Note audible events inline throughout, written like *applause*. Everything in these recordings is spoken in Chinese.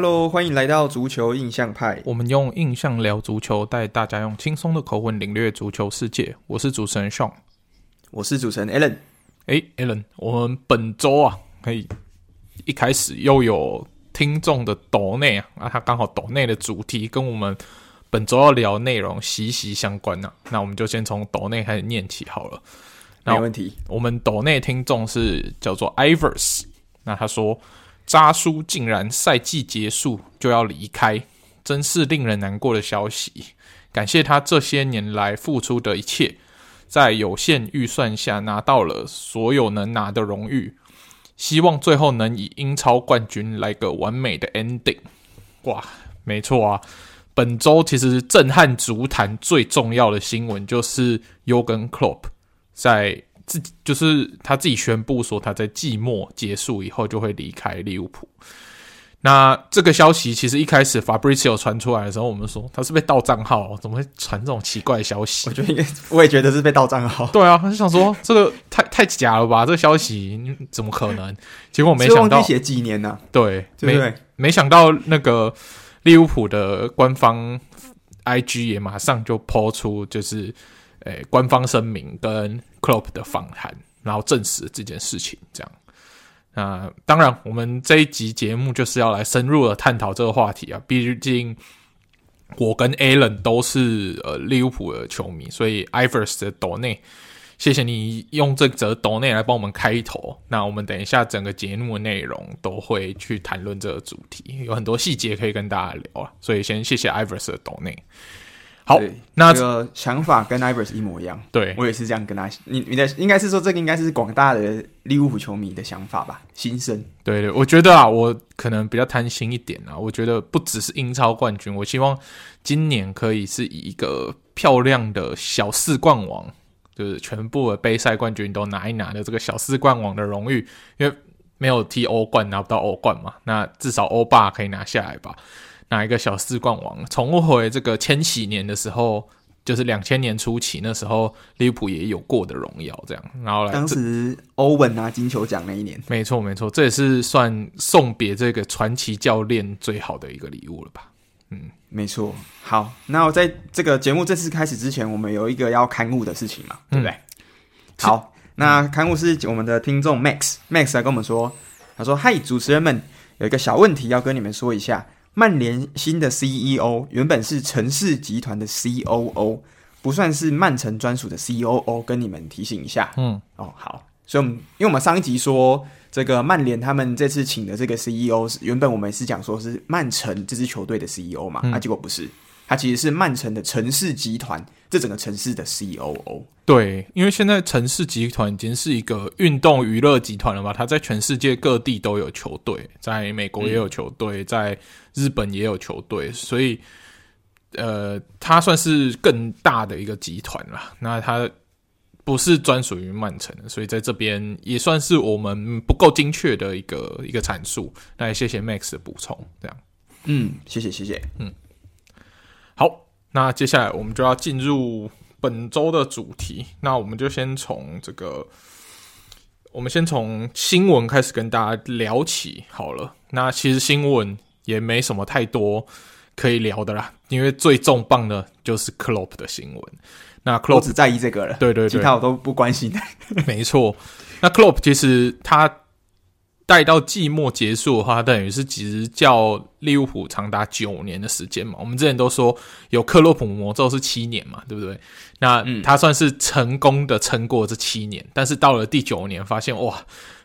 Hello，欢迎来到足球印象派。我们用印象聊足球，带大家用轻松的口吻领略足球世界。我是主持人 Sean，我是主持人 Alan。哎，Alan，我们本周啊，可以一开始又有听众的抖内啊，啊，他刚好抖内的主题跟我们本周要聊内容息息相关呢、啊。那我们就先从抖内开始念起好了。没问题。我们抖内听众是叫做 Ivers，那他说。渣叔竟然赛季结束就要离开，真是令人难过的消息。感谢他这些年来付出的一切，在有限预算下拿到了所有能拿的荣誉。希望最后能以英超冠军来个完美的 ending。哇，没错啊，本周其实震撼足坛最重要的新闻就是 Jürgen Klopp 在。自己就是他自己宣布说他在季末结束以后就会离开利物浦。那这个消息其实一开始 Fabrizio 传出来的时候，我们说他是被盗账号，怎么会传这种奇怪的消息？我觉得应该，我也觉得是被盗账号。对啊，他就想说这个太太假了吧？这个消息怎么可能？结果没想到写几年呢、啊？对，对对没没想到那个利物浦的官方 IG 也马上就 po 出就是。诶，官方声明跟 Klopp 的访谈，然后证实这件事情。这样，那当然，我们这一集节目就是要来深入的探讨这个话题啊。毕竟，我跟 Alan 都是呃利物浦的球迷，所以 Ivers 的抖内，谢谢你用这则抖内来帮我们开头。那我们等一下整个节目的内容都会去谈论这个主题，有很多细节可以跟大家聊啊。所以先谢谢 Ivers 的抖内。好，那这个想法跟 Ivers 一模一样。对，我也是这样跟他。你你的应该是说，这个应该是广大的利物浦球迷的想法吧？心声。对对，我觉得啊，我可能比较贪心一点啊。我觉得不只是英超冠军，我希望今年可以是以一个漂亮的小四冠王，就是全部的杯赛冠军都拿一拿的这个小四冠王的荣誉。因为没有踢欧冠，拿不到欧冠嘛，那至少欧霸可以拿下来吧。拿一个小四冠王，重回这个千禧年的时候，就是两千年初期那时候，利物浦也有过的荣耀，这样。然后来，当时欧文拿金球奖那一年，没错没错，这也是算送别这个传奇教练最好的一个礼物了吧？嗯，没错。好，那我在这个节目正式开始之前，我们有一个要刊物的事情嘛，对不对？嗯、好，那刊物是我们的听众 Max，Max、嗯、来跟我们说，他说：“嗨，主持人们，有一个小问题要跟你们说一下。”曼联新的 CEO 原本是城市集团的 COO，不算是曼城专属的 COO，跟你们提醒一下。嗯，哦，好，所以我们因为我们上一集说这个曼联他们这次请的这个 CEO 是原本我们是讲说是曼城这支球队的 CEO 嘛，嗯啊、结果不是。他其实是曼城的城市集团，这整个城市的 COO。对，因为现在城市集团已经是一个运动娱乐集团了嘛，他在全世界各地都有球队，在美国也有球队，嗯、在日本也有球队，所以呃，他算是更大的一个集团了。那他不是专属于曼城的，所以在这边也算是我们不够精确的一个一个阐述。那也谢谢 Max 的补充，这样。嗯，谢谢谢谢，嗯。好，那接下来我们就要进入本周的主题。那我们就先从这个，我们先从新闻开始跟大家聊起好了。那其实新闻也没什么太多可以聊的啦，因为最重磅的就是 Klopp 的新闻。那 Klopp 只在意这个了，对对对，其他我都不关心。没错，那 Klopp 其实他。待到季末结束的话，等于是其实叫利物浦长达九年的时间嘛。我们之前都说有克洛普魔咒是七年嘛，对不对？那他算是成功的撑过这七年，嗯、但是到了第九年，发现哇，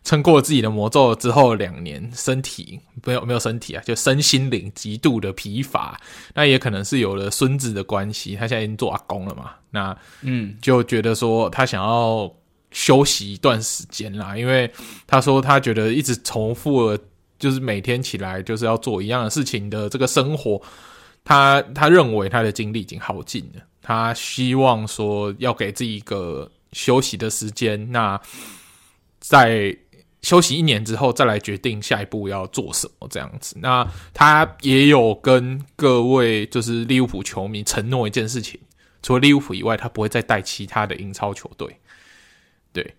撑过了自己的魔咒之后，两年身体没有没有身体啊，就身心灵极度的疲乏。那也可能是有了孙子的关系，他现在已经做阿公了嘛。那嗯，就觉得说他想要。休息一段时间啦，因为他说他觉得一直重复了，就是每天起来就是要做一样的事情的这个生活，他他认为他的精力已经耗尽了，他希望说要给自己一个休息的时间，那在休息一年之后再来决定下一步要做什么这样子。那他也有跟各位就是利物浦球迷承诺一件事情，除了利物浦以外，他不会再带其他的英超球队。对，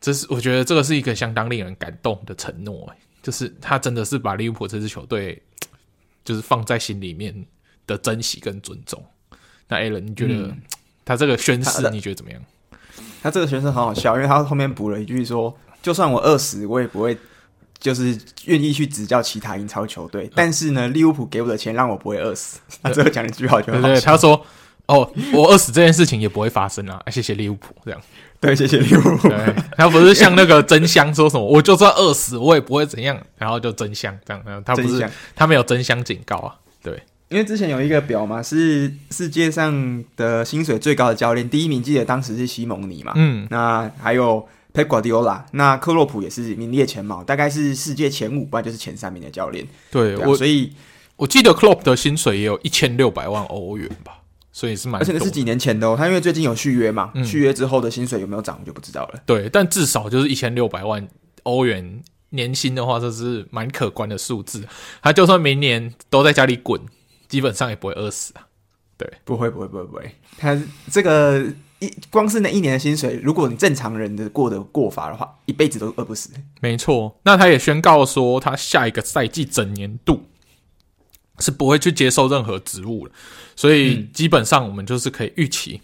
这是我觉得这个是一个相当令人感动的承诺，就是他真的是把利物浦这支球队 *tsk* 就是放在心里面的珍惜跟尊重。那 Alan，你觉得他这个宣誓，你觉得怎么样？他这个宣誓很好笑，因为他后面补了一句说：“就算我饿死，我也不会就是愿意去执教其他英超球队。但是呢，利物浦给我的钱让我不会饿死。*laughs* ”他最后讲了一句话，就很好笑，对对，他说：“哦，我饿死这件事情也不会发生啊！”谢谢利物浦，这样。对，谢谢利物浦。对，他不是像那个真香说什么，我就算饿死，我也不会怎样，然后就真香这样。他不是，他没有真香警告啊。对，因为之前有一个表嘛，是世界上的薪水最高的教练，第一名记得当时是西蒙尼嘛。嗯，那还有佩瓜迪奥拉，那克洛普也是名列前茅，大概是世界前五，不然就是前三名的教练。对，对啊，我所以我记得克洛普的薪水也有一千六百万欧元吧。所以是蛮，而且那是几年前的哦。他因为最近有续约嘛，嗯、续约之后的薪水有没有涨，我就不知道了。对，但至少就是一千六百万欧元年薪的话，这是蛮可观的数字。他就算明年都在家里滚，基本上也不会饿死啊。对，不会，不会，不会，不会。他这个一光是那一年的薪水，如果你正常人的过的过法的话，一辈子都饿不死。没错。那他也宣告说，他下一个赛季整年度是不会去接受任何职务了。所以基本上我们就是可以预期，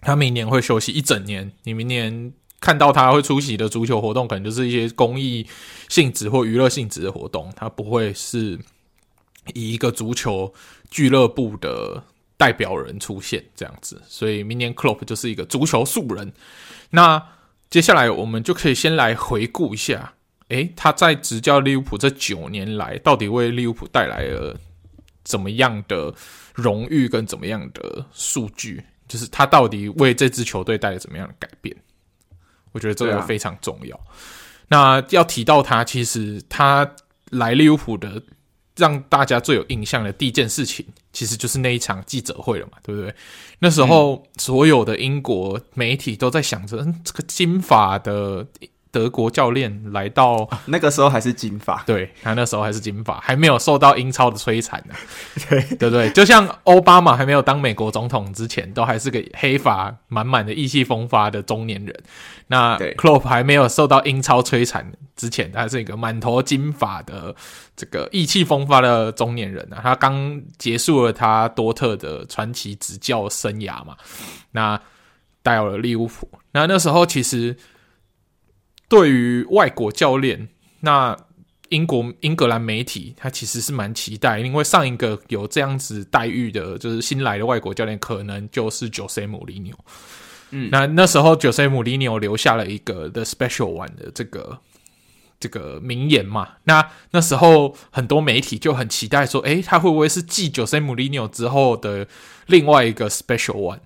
他明年会休息一整年。你明年看到他会出席的足球活动，可能就是一些公益性质或娱乐性质的活动，他不会是以一个足球俱乐部的代表人出现这样子。所以明年 Klopp 就是一个足球素人。那接下来我们就可以先来回顾一下，诶，他在执教利物浦这九年来，到底为利物浦带来了怎么样的荣誉跟怎么样的数据，就是他到底为这支球队带来怎么样的改变？我觉得这个非常重要。那要提到他，其实他来利物浦的，让大家最有印象的第一件事情，其实就是那一场记者会了嘛，对不对？那时候所有的英国媒体都在想着，嗯，这个金发的。德国教练来到，*laughs* 那个时候还是金发，对，他那时候还是金发，还没有受到英超的摧残呢，*laughs* 对对不对？就像奥巴马还没有当美国总统之前，都还是个黑发满满的意气风发的中年人。那 Klopp 还没有受到英超摧残之前，他是一个满头金发的这个意气风发的中年人啊。他刚结束了他多特的传奇执教生涯嘛，那带有了利物浦。那那时候其实。对于外国教练，那英国英格兰媒体他其实是蛮期待，因为上一个有这样子待遇的，就是新来的外国教练，可能就是 Jose Mourinho。嗯，那那时候 Jose Mourinho 留下了一个 The Special One 的这个这个名言嘛。那那时候很多媒体就很期待说，诶，他会不会是继 Jose Mourinho 之后的另外一个 Special One？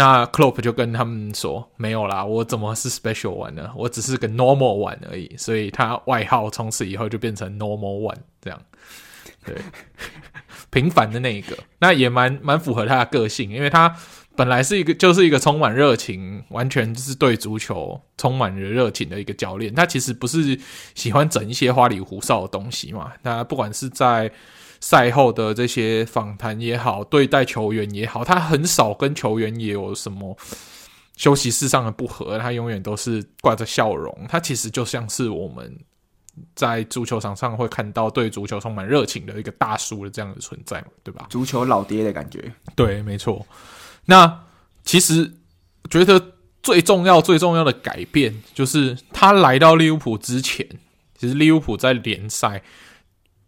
那 Klopp 就跟他们说：“没有啦，我怎么是 Special One 呢？我只是个 Normal One 而已。”所以他外号从此以后就变成 Normal One 这样。对，*laughs* 平凡的那一个，那也蛮蛮符合他的个性，因为他本来是一个就是一个充满热情，完全就是对足球充满着热情的一个教练。他其实不是喜欢整一些花里胡哨的东西嘛。那不管是在赛后的这些访谈也好，对待球员也好，他很少跟球员也有什么休息室上的不和，他永远都是挂着笑容。他其实就像是我们在足球场上会看到对足球充满热情的一个大叔的这样的存在，对吧？足球老爹的感觉。对，没错。那其实觉得最重要、最重要的改变，就是他来到利物浦之前，其实利物浦在联赛。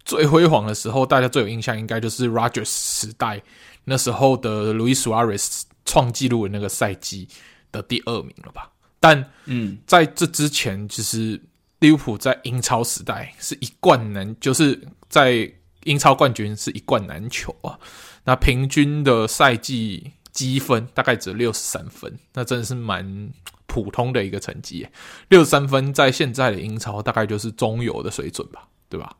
最辉煌的时候，大家最有印象应该就是 Rodgers 时代，那时候的 Luis Suarez 创纪录的那个赛季的第二名了吧？但嗯，在这之前，其实利物浦在英超时代是一冠难，就是在英超冠军是一冠难求啊。那平均的赛季积分大概只有六十三分，那真的是蛮普通的一个成绩。六十三分在现在的英超大概就是中游的水准吧，对吧？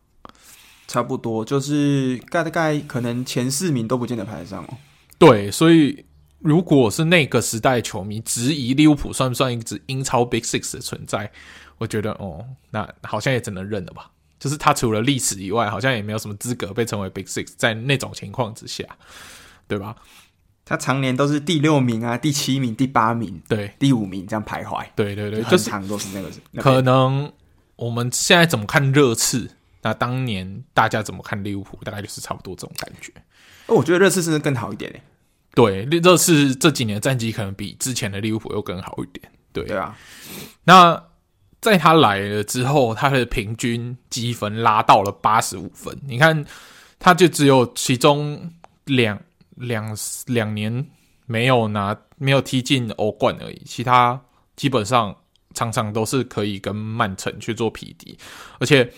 差不多，就是大概可能前四名都不见得排得上哦。对，所以如果是那个时代球迷质疑利物浦算不算一支英超 Big Six 的存在，我觉得哦，那好像也只能认了吧。就是他除了历史以外，好像也没有什么资格被称为 Big Six。在那种情况之下，对吧？他常年都是第六名啊，第七名、第八名，对，第五名这样徘徊。对对对，就常都是那个。可能我们现在怎么看热刺？那当年大家怎么看利物浦，大概就是差不多这种感觉。哦，我觉得热刺甚至更好一点诶。对，热刺这几年的战绩可能比之前的利物浦又更好一点。对，对啊。那在他来了之后，他的平均积分拉到了八十五分。你看，他就只有其中两两两年没有拿，没有踢进欧冠而已，其他基本上常常都是可以跟曼城去做匹敌，而且。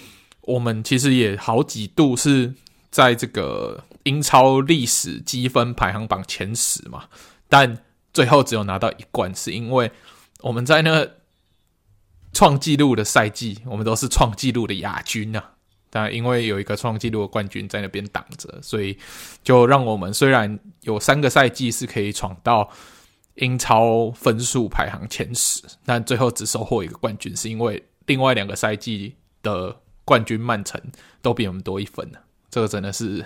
我们其实也好几度是在这个英超历史积分排行榜前十嘛，但最后只有拿到一冠，是因为我们在那创纪录的赛季，我们都是创纪录的亚军啊。但因为有一个创纪录的冠军在那边挡着，所以就让我们虽然有三个赛季是可以闯到英超分数排行前十，但最后只收获一个冠军，是因为另外两个赛季的。冠军曼城都比我们多一分呢，这个真的是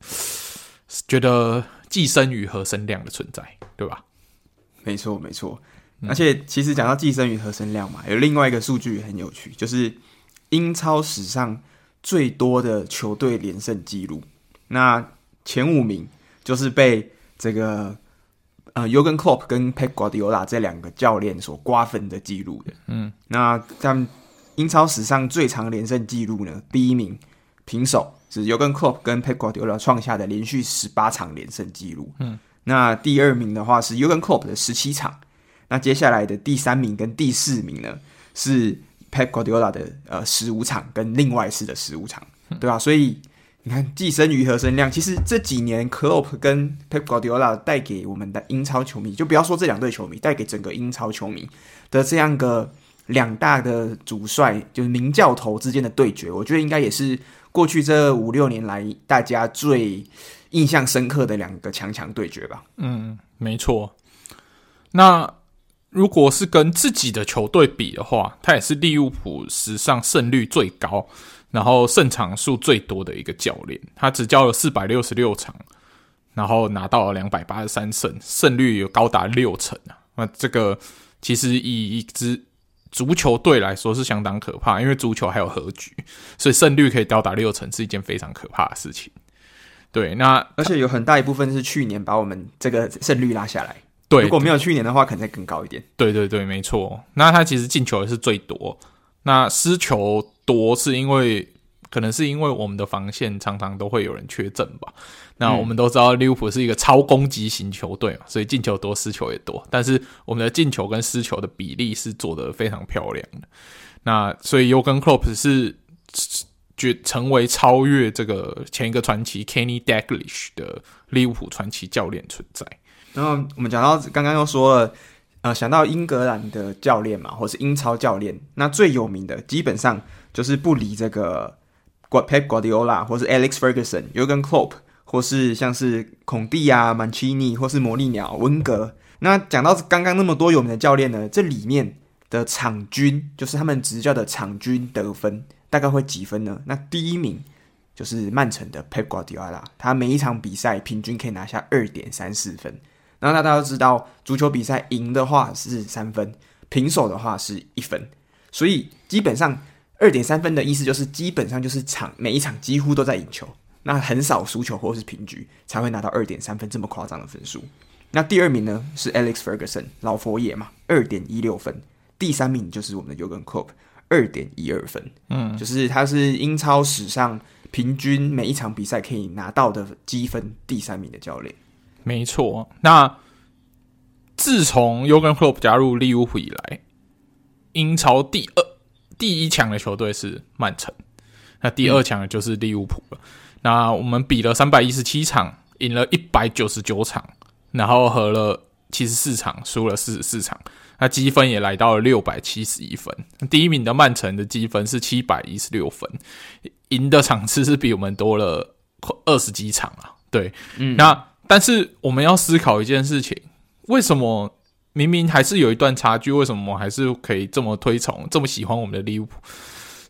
*sighs* 觉得寄生瑜何生量的存在，对吧？没错，没错。而且其实讲到寄生瑜何生量嘛，有另外一个数据很有趣，就是英超史上最多的球队连胜记录。那前五名就是被这个呃尤根·克洛普跟佩瓜迪奥拉这两个教练所瓜分的记录的。嗯，那他们。英超史上最长连胜纪录呢？第一名平手是尤根 Klopp 跟佩瓜迪奥拉创下的连续十八场连胜纪录。嗯，那第二名的话是尤根 Klopp 的十七场。那接下来的第三名跟第四名呢是佩瓜迪奥拉的呃十五场跟另外四的十五场，对吧？所以你看，既生瑜何生亮？其实这几年 Klopp 跟佩瓜迪奥拉带给我们的英超球迷，就不要说这两队球迷，带给整个英超球迷的这样个。两大的主帅就是名教头之间的对决，我觉得应该也是过去这五六年来大家最印象深刻的两个强强对决吧。嗯，没错。那如果是跟自己的球队比的话，他也是利物浦史上胜率最高，然后胜场数最多的一个教练。他只教了四百六十六场，然后拿到了两百八十三胜，胜率有高达六成啊。那这个其实以一支足球队来说是相当可怕，因为足球还有和局，所以胜率可以到达六成是一件非常可怕的事情。对，那而且有很大一部分是去年把我们这个胜率拉下来。对，如果没有去年的话，可能再更高一点。对对对，没错。那他其实进球也是最多，那失球多是因为。可能是因为我们的防线常常都会有人缺阵吧。那我们都知道利物浦是一个超攻击型球队嘛，所以进球多，失球也多。但是我们的进球跟失球的比例是做得非常漂亮的。那所以尤根·克洛普是决成为超越这个前一个传奇 Kenny Dalglish 的利物浦传奇教练存在。然后我们讲到刚刚又说了，呃，想到英格兰的教练嘛，或是英超教练，那最有名的基本上就是不离这个。Pep Guardiola 或是 Alex Ferguson、Jurgen Klopp 或是像是孔蒂啊、曼奇尼或是魔力鸟、温格。那讲到刚刚那么多有名的教练呢，这里面的场均就是他们执教的场均得分大概会几分呢？那第一名就是曼城的 Pep Guardiola，他每一场比赛平均可以拿下二点三四分。然后大家都知道，足球比赛赢的话是三分，平手的话是一分，所以基本上。二点三分的意思就是，基本上就是场每一场几乎都在赢球，那很少输球或是平局才会拿到二点三分这么夸张的分数。那第二名呢是 Alex Ferguson 老佛爷嘛，二点一六分。第三名就是我们的 Jurgen Klopp 二点一二分。嗯，就是他是英超史上平均每一场比赛可以拿到的积分第三名的教练。没错。那自从 Jurgen Klopp 加入利物浦以来，英超第二。第一强的球队是曼城，那第二强的就是利物浦了。嗯、那我们比了三百一十七场，赢了一百九十九场，然后和了七十四场，输了四十四场。那积分也来到了六百七十一分。第一名的曼城的积分是七百一十六分，赢的场次是比我们多了二十几场啊。对，嗯，那但是我们要思考一件事情：为什么？明明还是有一段差距，为什么我还是可以这么推崇、这么喜欢我们的利物浦？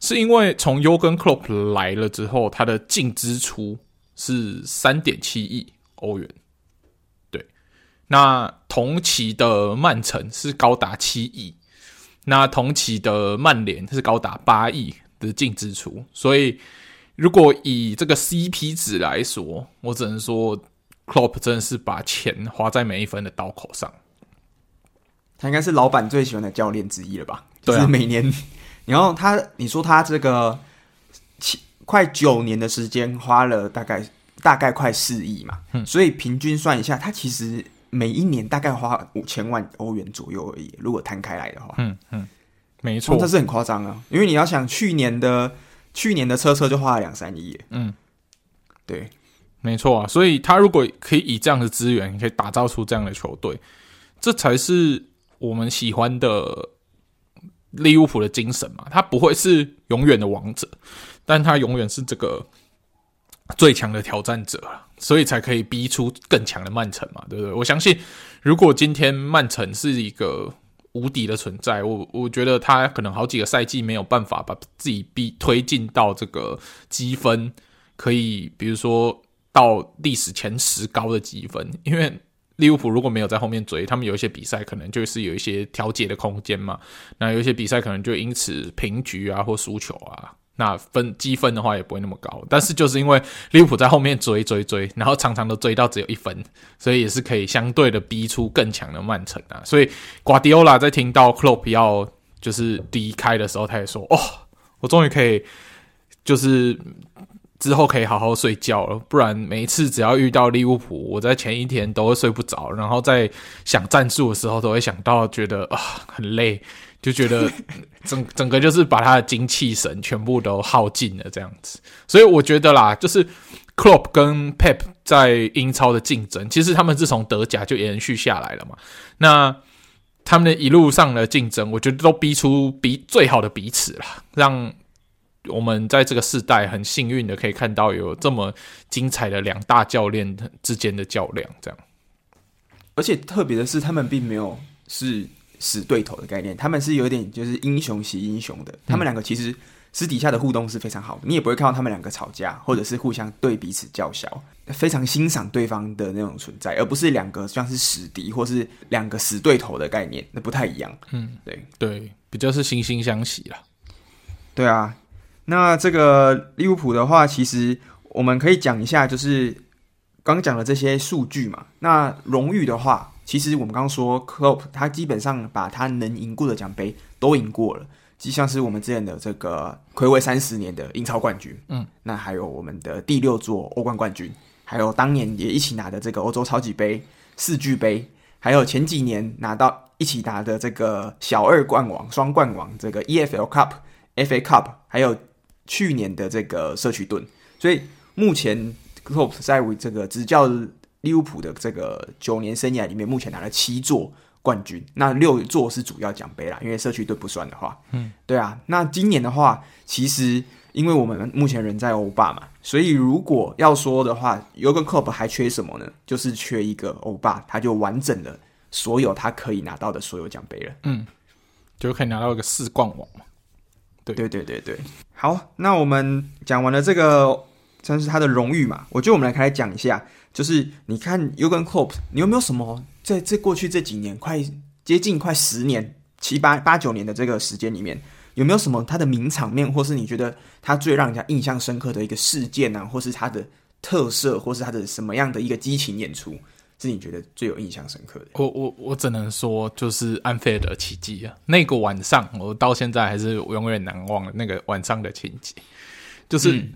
是因为从尤根·克洛普来了之后，他的净支出是三点七亿欧元。对，那同期的曼城是高达七亿，那同期的曼联是高达八亿的净支出。所以如果以这个 CP 值来说，我只能说，Klopp 真的是把钱花在每一分的刀口上。他应该是老板最喜欢的教练之一了吧？对啊，就是每年，然后他，你说他这个七快九年的时间花了大概大概快四亿嘛，嗯，所以平均算一下，他其实每一年大概花五千万欧元左右而已。如果摊开来的话，嗯嗯，没错，这是很夸张啊，因为你要想去年的去年的车车就花了两三亿，嗯，对，没错啊，所以他如果可以以这样的资源，可以打造出这样的球队，这才是。我们喜欢的利物浦的精神嘛，他不会是永远的王者，但他永远是这个最强的挑战者，所以才可以逼出更强的曼城嘛，对不对？我相信，如果今天曼城是一个无敌的存在，我我觉得他可能好几个赛季没有办法把自己逼推进到这个积分，可以比如说到历史前十高的积分，因为。利物浦如果没有在后面追，他们有一些比赛可能就是有一些调节的空间嘛。那有一些比赛可能就因此平局啊，或输球啊，那分积分的话也不会那么高。但是就是因为利物浦在后面追追追，然后常常都追到只有一分，所以也是可以相对的逼出更强的曼城啊。所以瓜迪奥拉在听到克洛普要就是离开的时候，他也说：“哦，我终于可以就是。”之后可以好好睡觉了，不然每一次只要遇到利物浦，我在前一天都会睡不着，然后在想战术的时候都会想到，觉得啊很累，就觉得 *laughs* 整整个就是把他的精气神全部都耗尽了这样子。所以我觉得啦，就是 Klopp 跟 Pep 在英超的竞争，其实他们自从德甲就延续下来了嘛。那他们的一路上的竞争，我觉得都逼出比最好的彼此啦，让。我们在这个世代很幸运的可以看到有这么精彩的两大教练之间的较量，这样。而且特别的是，他们并没有是死对头的概念，他们是有点就是英雄惜英雄的。他们两个其实私底下的互动是非常好的，你也不会看到他们两个吵架，或者是互相对彼此叫嚣，非常欣赏对方的那种存在，而不是两个像是死敌或是两个死对头的概念，那不太一样。嗯，对对，比较是惺惺相惜啦。对啊。那这个利物浦的话，其实我们可以讲一下，就是刚讲的这些数据嘛。那荣誉的话，其实我们刚刚说，Klopp 他基本上把他能赢过的奖杯都赢过了，就像是我们之前的这个魁违三十年的英超冠军，嗯，那还有我们的第六座欧冠冠军，还有当年也一起拿的这个欧洲超级杯、世俱杯，还有前几年拿到一起拿的这个小二冠王、双冠王，这个 EFL Cup、FA Cup，还有。去年的这个社区盾，所以目前 Klopp 在为这个执教利物浦的这个九年生涯里面，目前拿了七座冠军，那六座是主要奖杯啦，因为社区盾不算的话，嗯，对啊。那今年的话，其实因为我们目前人在欧霸嘛，所以如果要说的话，Jurgen Klopp 还缺什么呢？就是缺一个欧霸，他就完整的所有他可以拿到的所有奖杯了，嗯，就可以拿到一个四冠王嘛。对对对对对，好，那我们讲完了这个，算是他的荣誉嘛。我觉得我们来开始讲一下，就是你看 Jurgen Klopp，你有没有什么在这过去这几年，快接近快十年、七八八九年的这个时间里面，有没有什么他的名场面，或是你觉得他最让人家印象深刻的一个事件啊，或是他的特色，或是他的什么样的一个激情演出？是你觉得最有印象深刻的？我我我只能说，就是安菲尔德奇迹啊！那个晚上，我到现在还是永远难忘的那个晚上的情景。就是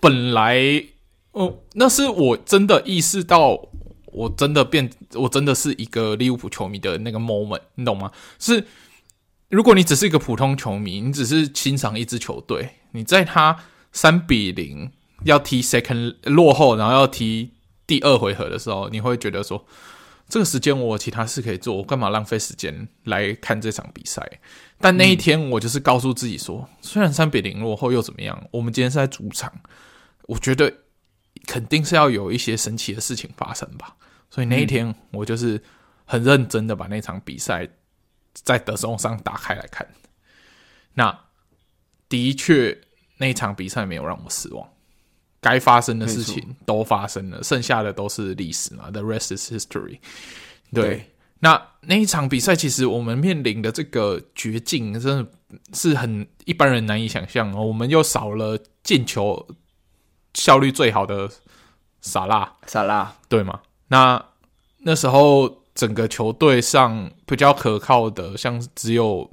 本来，哦、那是我真的意识到，我真的变，我真的是一个利物浦球迷的那个 moment，你懂吗？是，如果你只是一个普通球迷，你只是欣赏一支球队，你在他三比零要踢 second 落后，然后要踢。第二回合的时候，你会觉得说，这个时间我有其他事可以做，我干嘛浪费时间来看这场比赛？但那一天，我就是告诉自己说，虽然三比零落后又怎么样？我们今天是在主场，我觉得肯定是要有一些神奇的事情发生吧。所以那一天，我就是很认真的把那场比赛在德松上打开来看。那的确，那场比赛没有让我失望。该发生的事情都发生了，剩下的都是历史嘛。The rest is history 对。对，那那一场比赛，其实我们面临的这个绝境，真的是很一般人难以想象哦。我们又少了进球效率最好的萨拉，萨拉对吗？那那时候整个球队上比较可靠的，像只有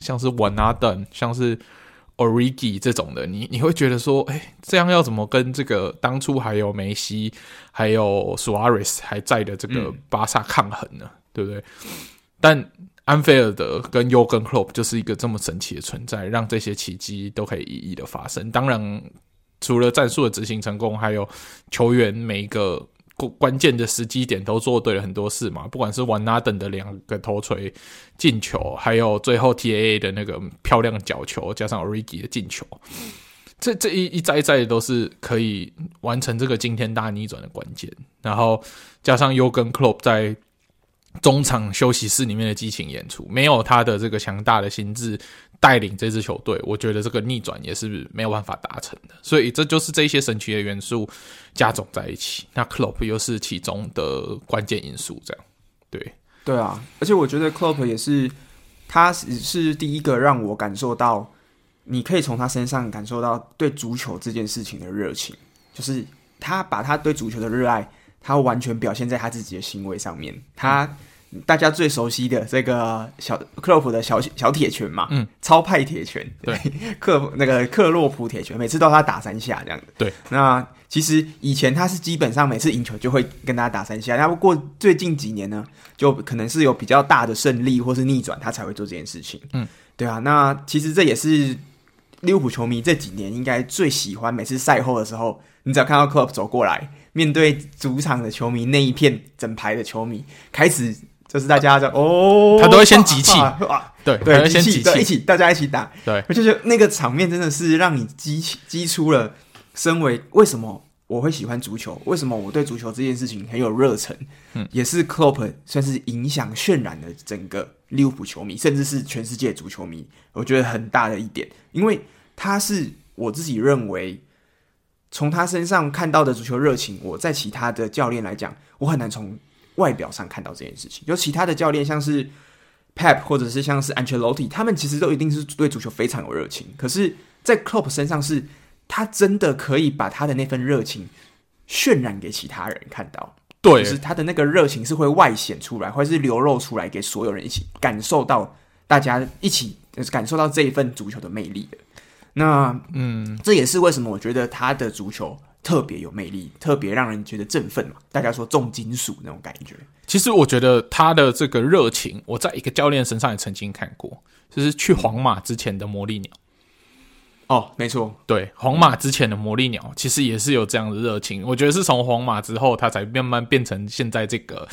像是瓦纳等，像是 Origi 这种的，你你会觉得说，哎，这样要怎么跟这个当初还有梅西，还有苏亚雷斯还在的这个巴萨抗衡呢？嗯、对不对？但安菲尔德跟尤根克就是一个这么神奇的存在，让这些奇迹都可以一一的发生。当然，除了战术的执行成功，还有球员每一个关键的时机点都做对了很多事嘛。不管是玩纳登的两个头锤进球，还有最后 TAA 的那个漂亮角球，加上 Origi 的进球，这这一一再一再的都是可以完成这个惊天大逆转的关键。然后加上尤根克洛普在。中场休息室里面的激情演出，没有他的这个强大的心智带领这支球队，我觉得这个逆转也是没有办法达成的。所以这就是这些神奇的元素加总在一起，那克洛普又是其中的关键因素。这样，对对啊，而且我觉得克洛普也是，他是第一个让我感受到，你可以从他身上感受到对足球这件事情的热情，就是他把他对足球的热爱。他完全表现在他自己的行为上面。他大家最熟悉的这个小克洛普的小小铁拳嘛，嗯，超派铁拳，对，*laughs* 克那个克洛普铁拳，每次都要他打三下这样子。对，那其实以前他是基本上每次赢球就会跟他打三下，那不过最近几年呢，就可能是有比较大的胜利或是逆转，他才会做这件事情。嗯，对啊，那其实这也是利物浦球迷这几年应该最喜欢，每次赛后的时候，你只要看到克洛普走过来。面对主场的球迷，那一片整排的球迷开始就是大家的哦，他都会先集气，对对，先集气，一起大家一起打，对，我就觉得那个场面真的是让你激激出了，身为为什么我会喜欢足球，为什么我对足球这件事情很有热忱，嗯，也是 Klopp 算是影响渲染了整个利物浦球迷，甚至是全世界足球迷，我觉得很大的一点，因为他是我自己认为。从他身上看到的足球热情，我在其他的教练来讲，我很难从外表上看到这件事情。有其他的教练，像是 Pep 或者是像是 Ancelotti，他们其实都一定是对足球非常有热情。可是，在 Klopp 身上是，是他真的可以把他的那份热情渲染给其他人看到。对，就是他的那个热情是会外显出来，或者是流露出来给所有人一起感受到，大家一起感受到这一份足球的魅力的。那嗯，这也是为什么我觉得他的足球特别有魅力，特别让人觉得振奋嘛。大家说重金属那种感觉。其实我觉得他的这个热情，我在一个教练身上也曾经看过，就是去皇马之前的魔力鸟。哦，没错，对，皇马之前的魔力鸟其实也是有这样的热情。我觉得是从皇马之后，他才慢慢变成现在这个。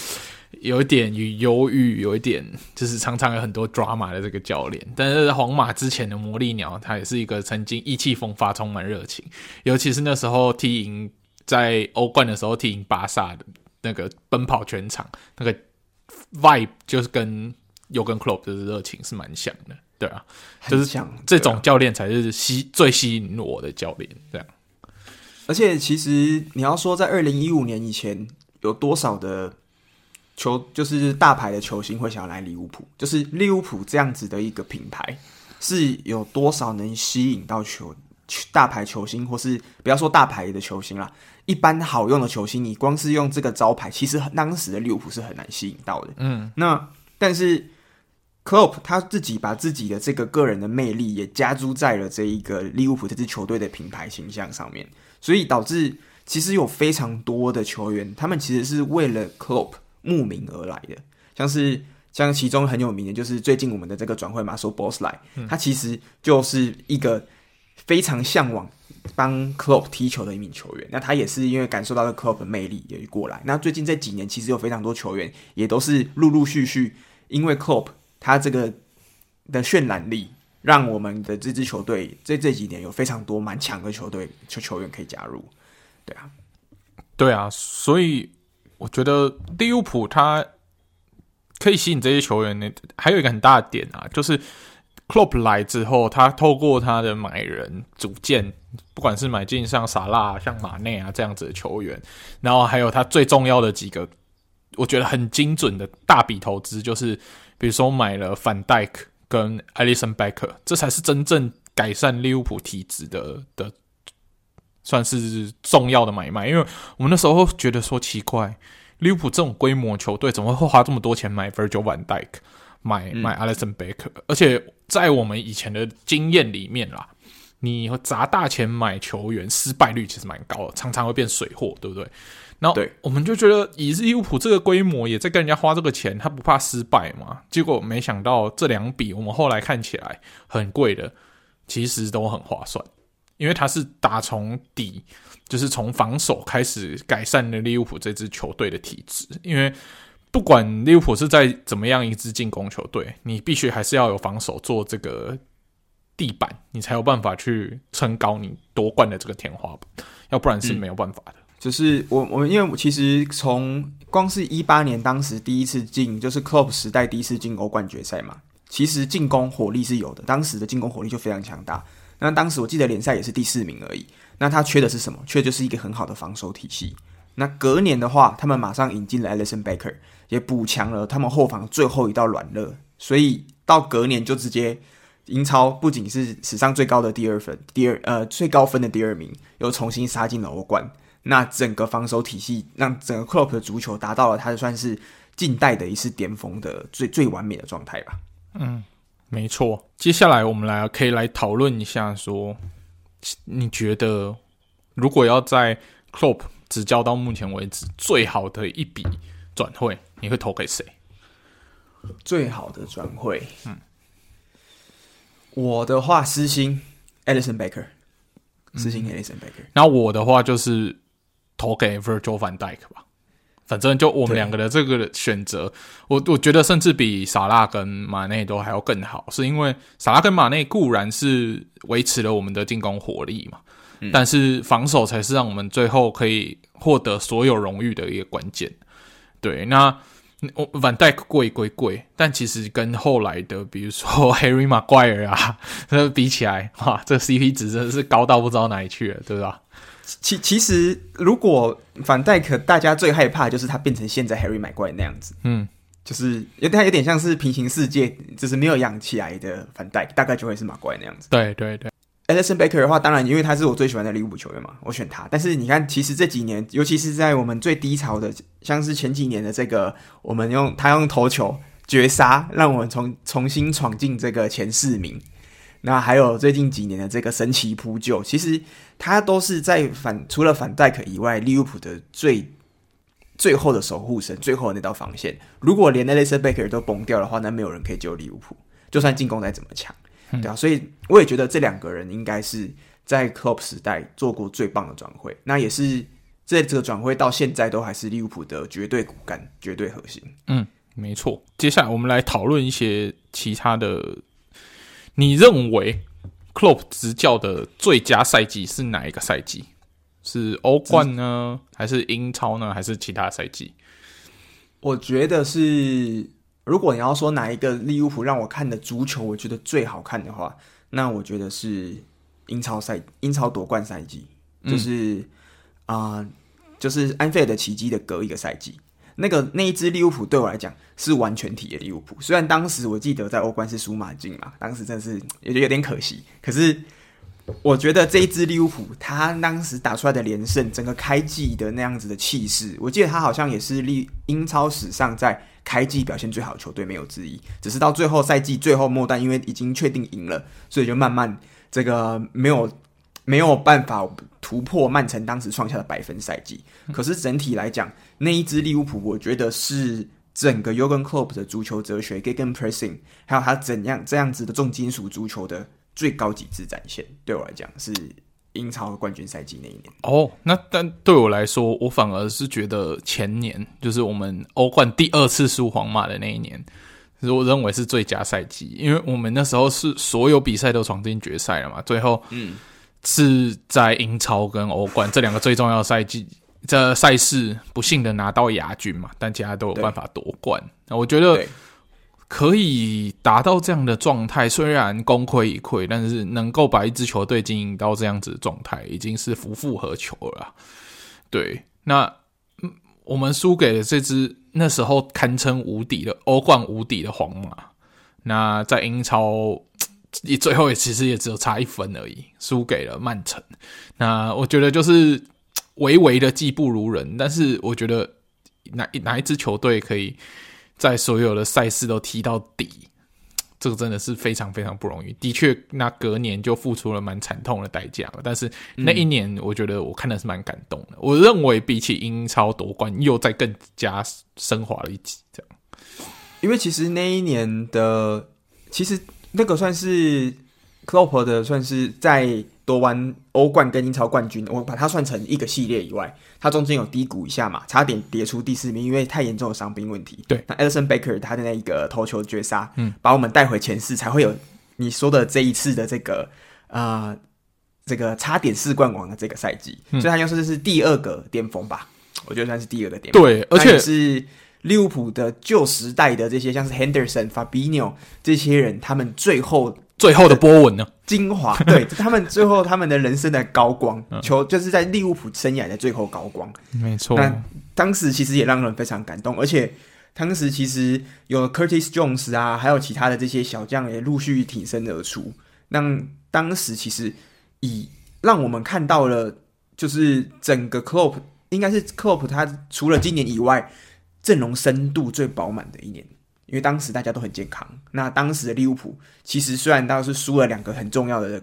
有一点与忧郁，有一点就是常常有很多 drama 的这个教练，但是皇马之前的魔力鸟，他也是一个曾经意气风发、充满热情，尤其是那时候踢赢在欧冠的时候踢赢巴萨的那个奔跑全场，那个 vibe 就是跟尤根克洛普的热情是蛮像的，对啊，就是像这种教练才是吸最吸引我的教练，这样。而且其实你要说在二零一五年以前有多少的。球就是大牌的球星会想要来利物浦，就是利物浦这样子的一个品牌，是有多少能吸引到球大牌球星，或是不要说大牌的球星啦，一般好用的球星，你光是用这个招牌，其实当时的利物浦是很难吸引到的。嗯，那但是 Klopp 他自己把自己的这个个人的魅力也加诸在了这一个利物浦这支球队的品牌形象上面，所以导致其实有非常多的球员，他们其实是为了 Klopp 慕名而来的，像是像其中很有名的，就是最近我们的这个转会马说 Boszlai，他其实就是一个非常向往帮 Klopp 踢球的一名球员。那他也是因为感受到了 Klopp 的魅力，也过来。那最近这几年，其实有非常多球员也都是陆陆续续因为 Klopp 他这个的渲染力，让我们的这支球队在这几年有非常多蛮强的球队球球员可以加入。对啊，对啊，所以。我觉得利物浦他可以吸引这些球员呢，还有一个很大的点啊，就是 Klopp 来之后，他透过他的买人组建，不管是买进像萨拉、像马内啊这样子的球员，然后还有他最重要的几个，我觉得很精准的大笔投资，就是比如说买了范戴克跟艾利森贝克，这才是真正改善利物浦体质的的算是重要的买卖，因为我们那时候觉得说奇怪，利物浦这种规模球队怎么会花这么多钱买 Virgil van Dijk，买买 Alisson Becker，而且在我们以前的经验里面啦，你砸大钱买球员，失败率其实蛮高的，常常会变水货，对不对？然后我们就觉得，以利物浦这个规模，也在跟人家花这个钱，他不怕失败嘛？结果没想到这两笔我们后来看起来很贵的，其实都很划算。因为他是打从底，就是从防守开始改善了利物浦这支球队的体质。因为不管利物浦是在怎么样一支进攻球队，你必须还是要有防守做这个地板，你才有办法去撑高你夺冠的这个天花板，要不然是没有办法的。嗯、就是我我们因为其实从光是一八年当时第一次进，就是 Klopp 时代第一次进欧冠决赛嘛，其实进攻火力是有的，当时的进攻火力就非常强大。那当时我记得联赛也是第四名而已。那他缺的是什么？缺的就是一个很好的防守体系。那隔年的话，他们马上引进了 Alison Becker，也补强了他们后防最后一道软肋。所以到隔年就直接英超不仅是史上最高的第二分，第二呃最高分的第二名，又重新杀进了欧冠。那整个防守体系让整个 Klopp 的足球达到了他算是近代的一次巅峰的最最完美的状态吧。嗯。没错，接下来我们来可以来讨论一下，说你觉得如果要在 Klopp 执教到目前为止最好的一笔转会，你会投给谁？最好的转会，嗯，我的话私心 Alisson Becker，私心 Alisson Becker。那我的话就是投给 Virgil van Dyke 吧。反正就我们两个的这个选择，我我觉得甚至比萨拉跟马内都还要更好，是因为萨拉跟马内固然是维持了我们的进攻火力嘛，嗯，但是防守才是让我们最后可以获得所有荣誉的一个关键。对，那我 Van Dijk 贵归贵，但其实跟后来的比如说 *laughs* Harry Maguire 啊，*laughs* 比起来，哇，这 CP 值真的是高到不知道哪里去了，对吧？其其实，如果反戴克，大家最害怕就是他变成现在 Harry Maguire 那样子，嗯，就是有点有点像是平行世界，就是没有养起来的反戴克，大概就会是马怪那样子。对对对，Alisson Becker 的话，当然因为他是我最喜欢的利物浦球员嘛，我选他。但是你看，其实这几年，尤其是在我们最低潮的，像是前几年的这个，我们用他用头球绝杀，让我们重重新闯进这个前四名。那还有最近几年的这个神奇扑救，其实他都是在反除了反戴克以外，利物浦的最最后的守护神，最后的那道防线。如果连 Alisson Becker 都崩掉的话，那没有人可以救利物浦，就算进攻再怎么强，嗯，对啊。所以我也觉得这两个人应该是在 Klopp 时代做过最棒的转会，那也是这这个转会到现在都还是利物浦的绝对骨干、绝对核心。嗯，没错。接下来我们来讨论一些其他的。你认为 Klopp 执教的最佳赛季是哪一个赛季？是欧冠呢，还是英超呢，还是其他赛季？我觉得是，如果你要说哪一个利物浦让我看的足球，我觉得最好看的话，那我觉得是英超赛，英超夺冠赛季，就是啊、就是安菲尔德奇迹的隔一个赛季。那个那一支利物浦对我来讲是完全体的利物浦，虽然当时我记得在欧冠是输马竞嘛，当时真的是也有点可惜。可是我觉得这一支利物浦，他当时打出来的连胜，整个开季的那样子的气势，我记得他好像也是利英超史上在开季表现最好的球队，没有之一。只是到最后赛季最后末段，因为已经确定赢了，所以就慢慢这个没有。没有办法突破曼城当时创下的百分赛季，可是整体来讲，那一支利物浦，我觉得是整个 Jurgen Klopp 的足球哲学，Gegenpressing，还有他怎样这样子的重金属足球的最高极致展现。对我来讲，是英超冠军赛季那一年。哦，那但对我来说，我反而是觉得前年，就是我们欧冠第二次输皇马的那一年，是我认为是最佳赛季，因为我们那时候是所有比赛都闯进决赛了嘛，最后，嗯。是在英超跟欧冠这两个最重要的赛季，这赛事不幸的拿到亚军嘛，但其他都有办法夺冠。那我觉得可以达到这样的状态，虽然功亏一篑，但是能够把一支球队经营到这样子的状态，已经是夫复何求了。对，那我们输给了这支那时候堪称无敌的欧冠无敌的皇马，那在英超。也最后也其实也只有差一分而已，输给了曼城。那我觉得就是微微的技不如人，但是我觉得哪哪一支球队可以在所有的赛事都踢到底？这个真的是非常非常不容易，的确，那隔年就付出了蛮惨痛的代价了。但是那一年，我觉得我看的是蛮感动的。嗯、我认为比起英超夺冠，又再更加升华了一级。这样，因为其实那一年的，其实那个算是 Klopp 的，算是在。夺完欧冠跟英超冠军，我把它算成一个系列以外，它中间有低谷一下嘛，差点跌出第四名，因为太严重的伤兵问题。对，那 Alisson Becker 他的那一个头球绝杀，嗯，把我们带回前四，才会有你说的这一次的这个啊、呃，这个差点四冠王的这个赛季，嗯、所以他就说这是第二个巅峰吧，我觉得算是第二个巅峰。对，而且是利物浦的旧时代的这些，像是 Henderson、Fabinho 这些人，他们最后。最后的波纹呢？精华，*laughs* 对 *laughs* 他们最后他们的人生的高光，球就是在利物浦生涯的最后高光。没错，那当时其实也让人非常感动，而且当时其实有 Curtis Jones 啊，还有其他的这些小将也陆续挺身而出，那当时其实以让我们看到了，就是整个 Klopp 应该是 Klopp 他除了今年以外，阵容深度最饱满的一年。因为当时大家都很健康，那当时的利物浦其实虽然当时输了两个很重要的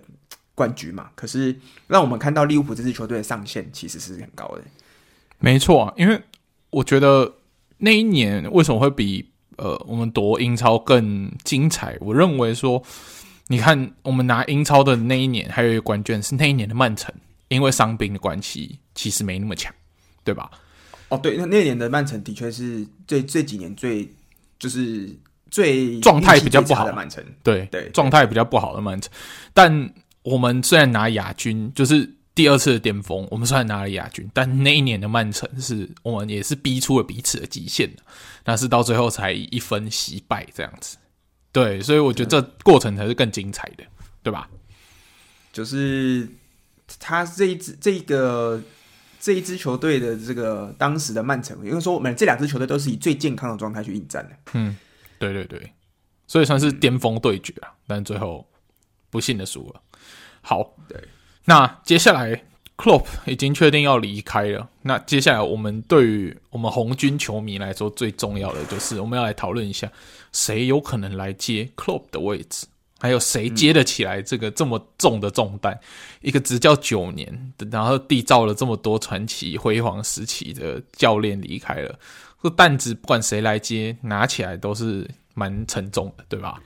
冠军嘛，可是让我们看到利物浦这支球队的上限其实是很高的。没错，因为我觉得那一年为什么会比呃我们夺英超更精彩？我认为说，你看我们拿英超的那一年，还有一个关键是那一年的曼城，因为伤兵的关系，其实没那么强，对吧？哦，对，那那一年的曼城的确是这这几年最。就是最状态比较不好的曼城，对对，状态比较不好的曼城。但我们虽然拿亚军，就是第二次的巅峰，我们虽然拿了亚军，但那一年的曼城是我们也是逼出了彼此的极限的，那是到最后才一分惜败这样子。对，所以我觉得这过程才是更精彩的，对吧？就是他这一支这个。这一支球队的这个当时的曼城，因为说我们这两支球队都是以最健康的状态去应战的。嗯，对对对，所以算是巅峰对决啊，嗯、但最后不幸的输了。好，对，那接下来 Klopp 已经确定要离开了。那接下来我们对于我们红军球迷来说，最重要的就是我们要来讨论一下，谁有可能来接 Klopp 的位置。还有谁接得起来这个这么重的重担？嗯、一个执教九年，然后缔造了这么多传奇辉煌时期的教练离开了，这担子不管谁来接，拿起来都是蛮沉重的，对吧？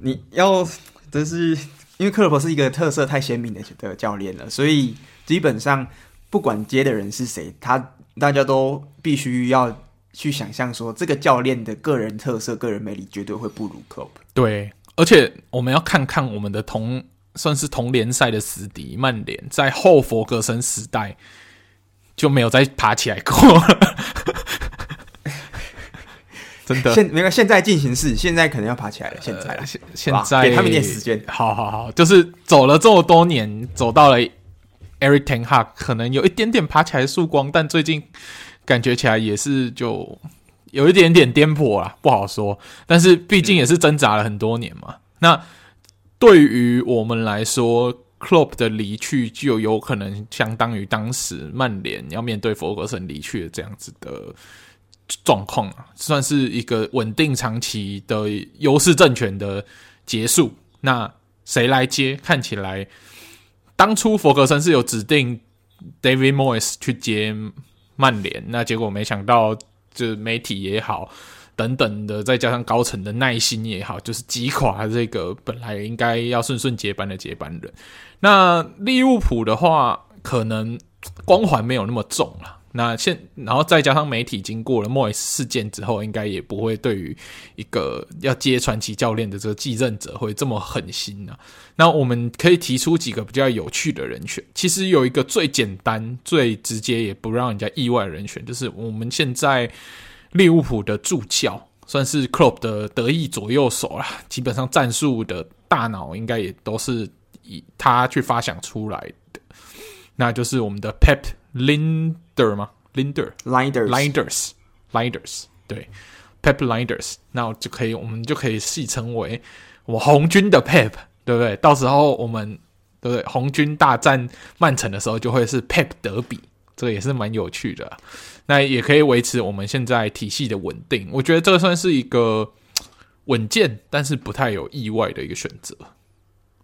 你要，这是因为克洛普是一个特色太鲜明的的教练了，所以基本上不管接的人是谁，他大家都必须要去想象说，这个教练的个人特色、个人魅力绝对会不如克洛普。对。而且我们要看看我们的同算是同联赛的死敌曼联，在后佛格森时代就没有再爬起来过了，真的。现 *laughs* 没有现在进行式，现在可能要爬起来了。现在，呃、现现在给他们一点时间。好好好，就是走了这么多年，走到了 Eric ten Hag，可能有一点点爬起来的曙光，但最近感觉起来也是就。有一点点颠簸啊，不好说。但是毕竟也是挣扎了很多年嘛。那对于我们来说，Klopp 的离去就有可能相当于当时曼联要面对弗格森离去的这样子的状况啊，算是一个稳定长期的优势政权的结束。那谁来接？看起来当初弗格森是有指定 David Moyes 去接曼联，那结果没想到。就是媒体也好，等等的，再加上高层的耐心也好，就是击垮这个本来应该要顺顺接班的接班人。那利物浦的话，可能光环没有那么重了。那现然后再加上媒体经过了莫耶斯事件之后，应该也不会对于一个要接传奇教练的这个继任者会这么狠心啊。那我们可以提出几个比较有趣的人选。其实有一个最简单、最直接，也不让人家意外的人选，就是我们现在利物浦的助教，算是 Klopp 的得意左右手啦。基本上战术的大脑应该也都是以他去发想出来的。那就是我们的 Pep Lijnders 吗？Lijnders，Lijnders，Lijnders，对，Pep Lijnders。那就可以，我们就可以戏称为。我红军的 Pep，对不对？到时候我们对不对？红军大战曼城的时候，就会是 Pep 德比，这个也是蛮有趣的。那也可以维持我们现在体系的稳定。我觉得这个算是一个稳健，但是不太有意外的一个选择。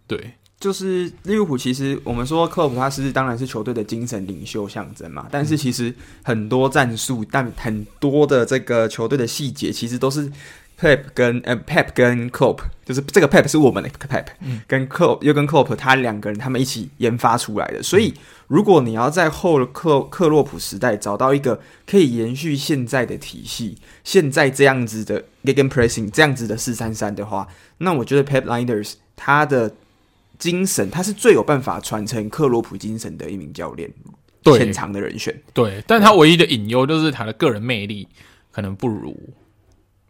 对。就是利物浦，其实我们说克洛普他是当然是球队的精神领袖象征嘛，但是其实很多战术，但很多的这个球队的细节，其实都是 Pep 跟呃 Pep 跟 Klopp，就是这个 Pep 是我们的 Pep，跟 Klopp 又跟 Klopp 他两个人他们一起研发出来的。所以如果你要在后克克洛普时代找到一个可以延续现在的体系，现在这样子的 Gegenpressing 这样子的四三三的话，那我觉得 Pep Lijnders 他的。精神，他是最有办法传承克洛普精神的一名教练，潜藏的人选。对，但他唯一的隐忧就是他的个人魅力可能不如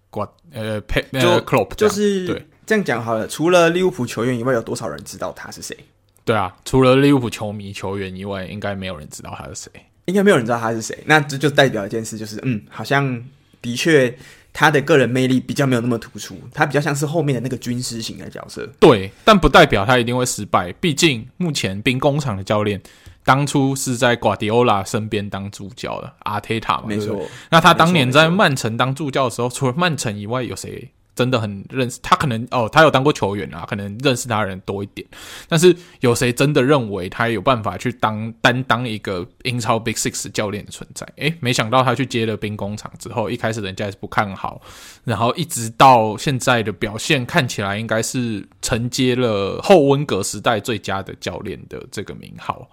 瓜呃佩呃克洛普。就是对这样讲好了。除了利物浦球员以外，有多少人知道他是谁？对啊，除了利物浦球迷球员以外，应该没有人知道他是谁。应该没有人知道他是谁。那这就代表一件事，就是嗯，好像的确。他的个人魅力比较没有那么突出，他比较像是后面的那个军师型的角色。对，但不代表他一定会失败。毕竟目前兵工厂的教练当初是在瓜迪奥拉身边当助教的阿泰塔嘛，没错。那他当年在曼城当助教的时候，除了曼城以外，有谁？真的很认识他，可能哦，他有当过球员啊，可能认识他的人多一点。但是有谁真的认为他有办法去当担当一个英超 Big Six 教练的存在？诶，没想到他去接了兵工厂之后，一开始人家也是不看好，然后一直到现在的表现看起来应该是承接了后温格时代最佳的教练的这个名号。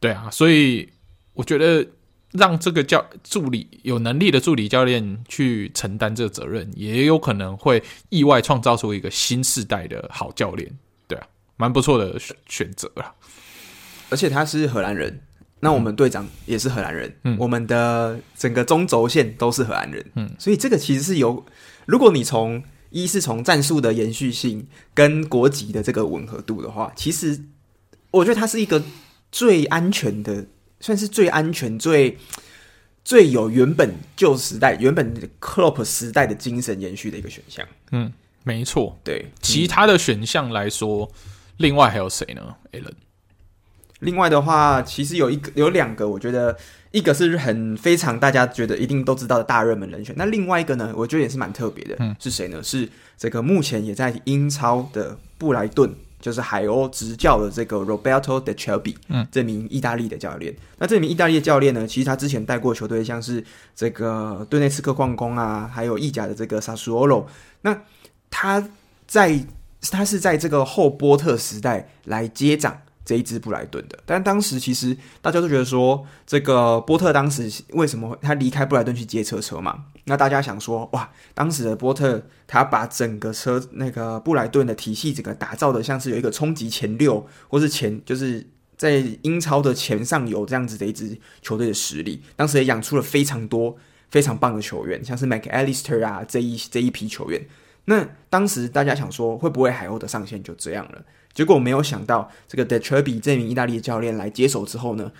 对啊，所以我觉得。让这个教助理有能力的助理教练去承担这个责任，也有可能会意外创造出一个新世代的好教练，对啊，蛮不错的选选择啦。而且他是荷兰人，那我们队长也是荷兰人，嗯，我们的整个中轴线都是荷兰人，嗯，所以这个其实是有，如果你从一是从战术的延续性跟国籍的这个吻合度的话，其实我觉得他是一个最安全的。算是最安全、最最有原本旧时代、原本克洛普时代的精神延续的一个选项。嗯，没错。对其他的选项来说，嗯、另外还有谁呢？Alan。另外的话，其实有一个、有两个，我觉得一个是很非常大家觉得一定都知道的大热门人选。那另外一个呢，我觉得也是蛮特别的。嗯，是谁呢？是这个目前也在英超的布莱顿。就是海鸥执教的这个 Roberto De Chelbi，嗯，这名意大利的教练。那这名意大利的教练呢，其实他之前带过球队，像是这个顿内茨克矿工啊，还有意甲的这个 Sassuolo。那他在他是在这个后波特时代来接掌这一支布莱顿的。但当时其实大家都觉得说，这个波特当时为什么他离开布莱顿去接车车嘛？那大家想说，哇，当时的波特他把整个车那个布莱顿的体系整个打造的像是有一个冲击前六，或是前就是在英超的前上游这样子的一支球队的实力。当时也养出了非常多非常棒的球员，像是 McAllister 啊这一这一批球员。那当时大家想说，会不会海鸥的上限就这样了？结果没有想到，这个 De Zerbi 这名意大利教练来接手之后呢，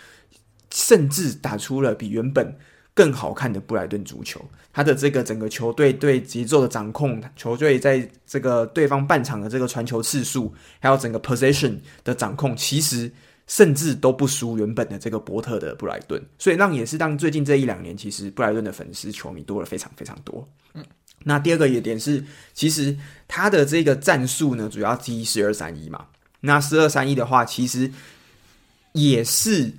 甚至打出了比原本。更好看的布莱顿足球，他的这个整个球队对节奏的掌控，球队在这个对方半场的这个传球次数，还有整个 possession 的掌控，其实甚至都不输原本的这个伯特的布莱顿，所以让也是让最近这一两年，其实布莱顿的粉丝球迷多了非常非常多。嗯，那第二个一点是，其实他的这个战术呢，主要踢四二三一嘛，那四二三一的话，其实也是。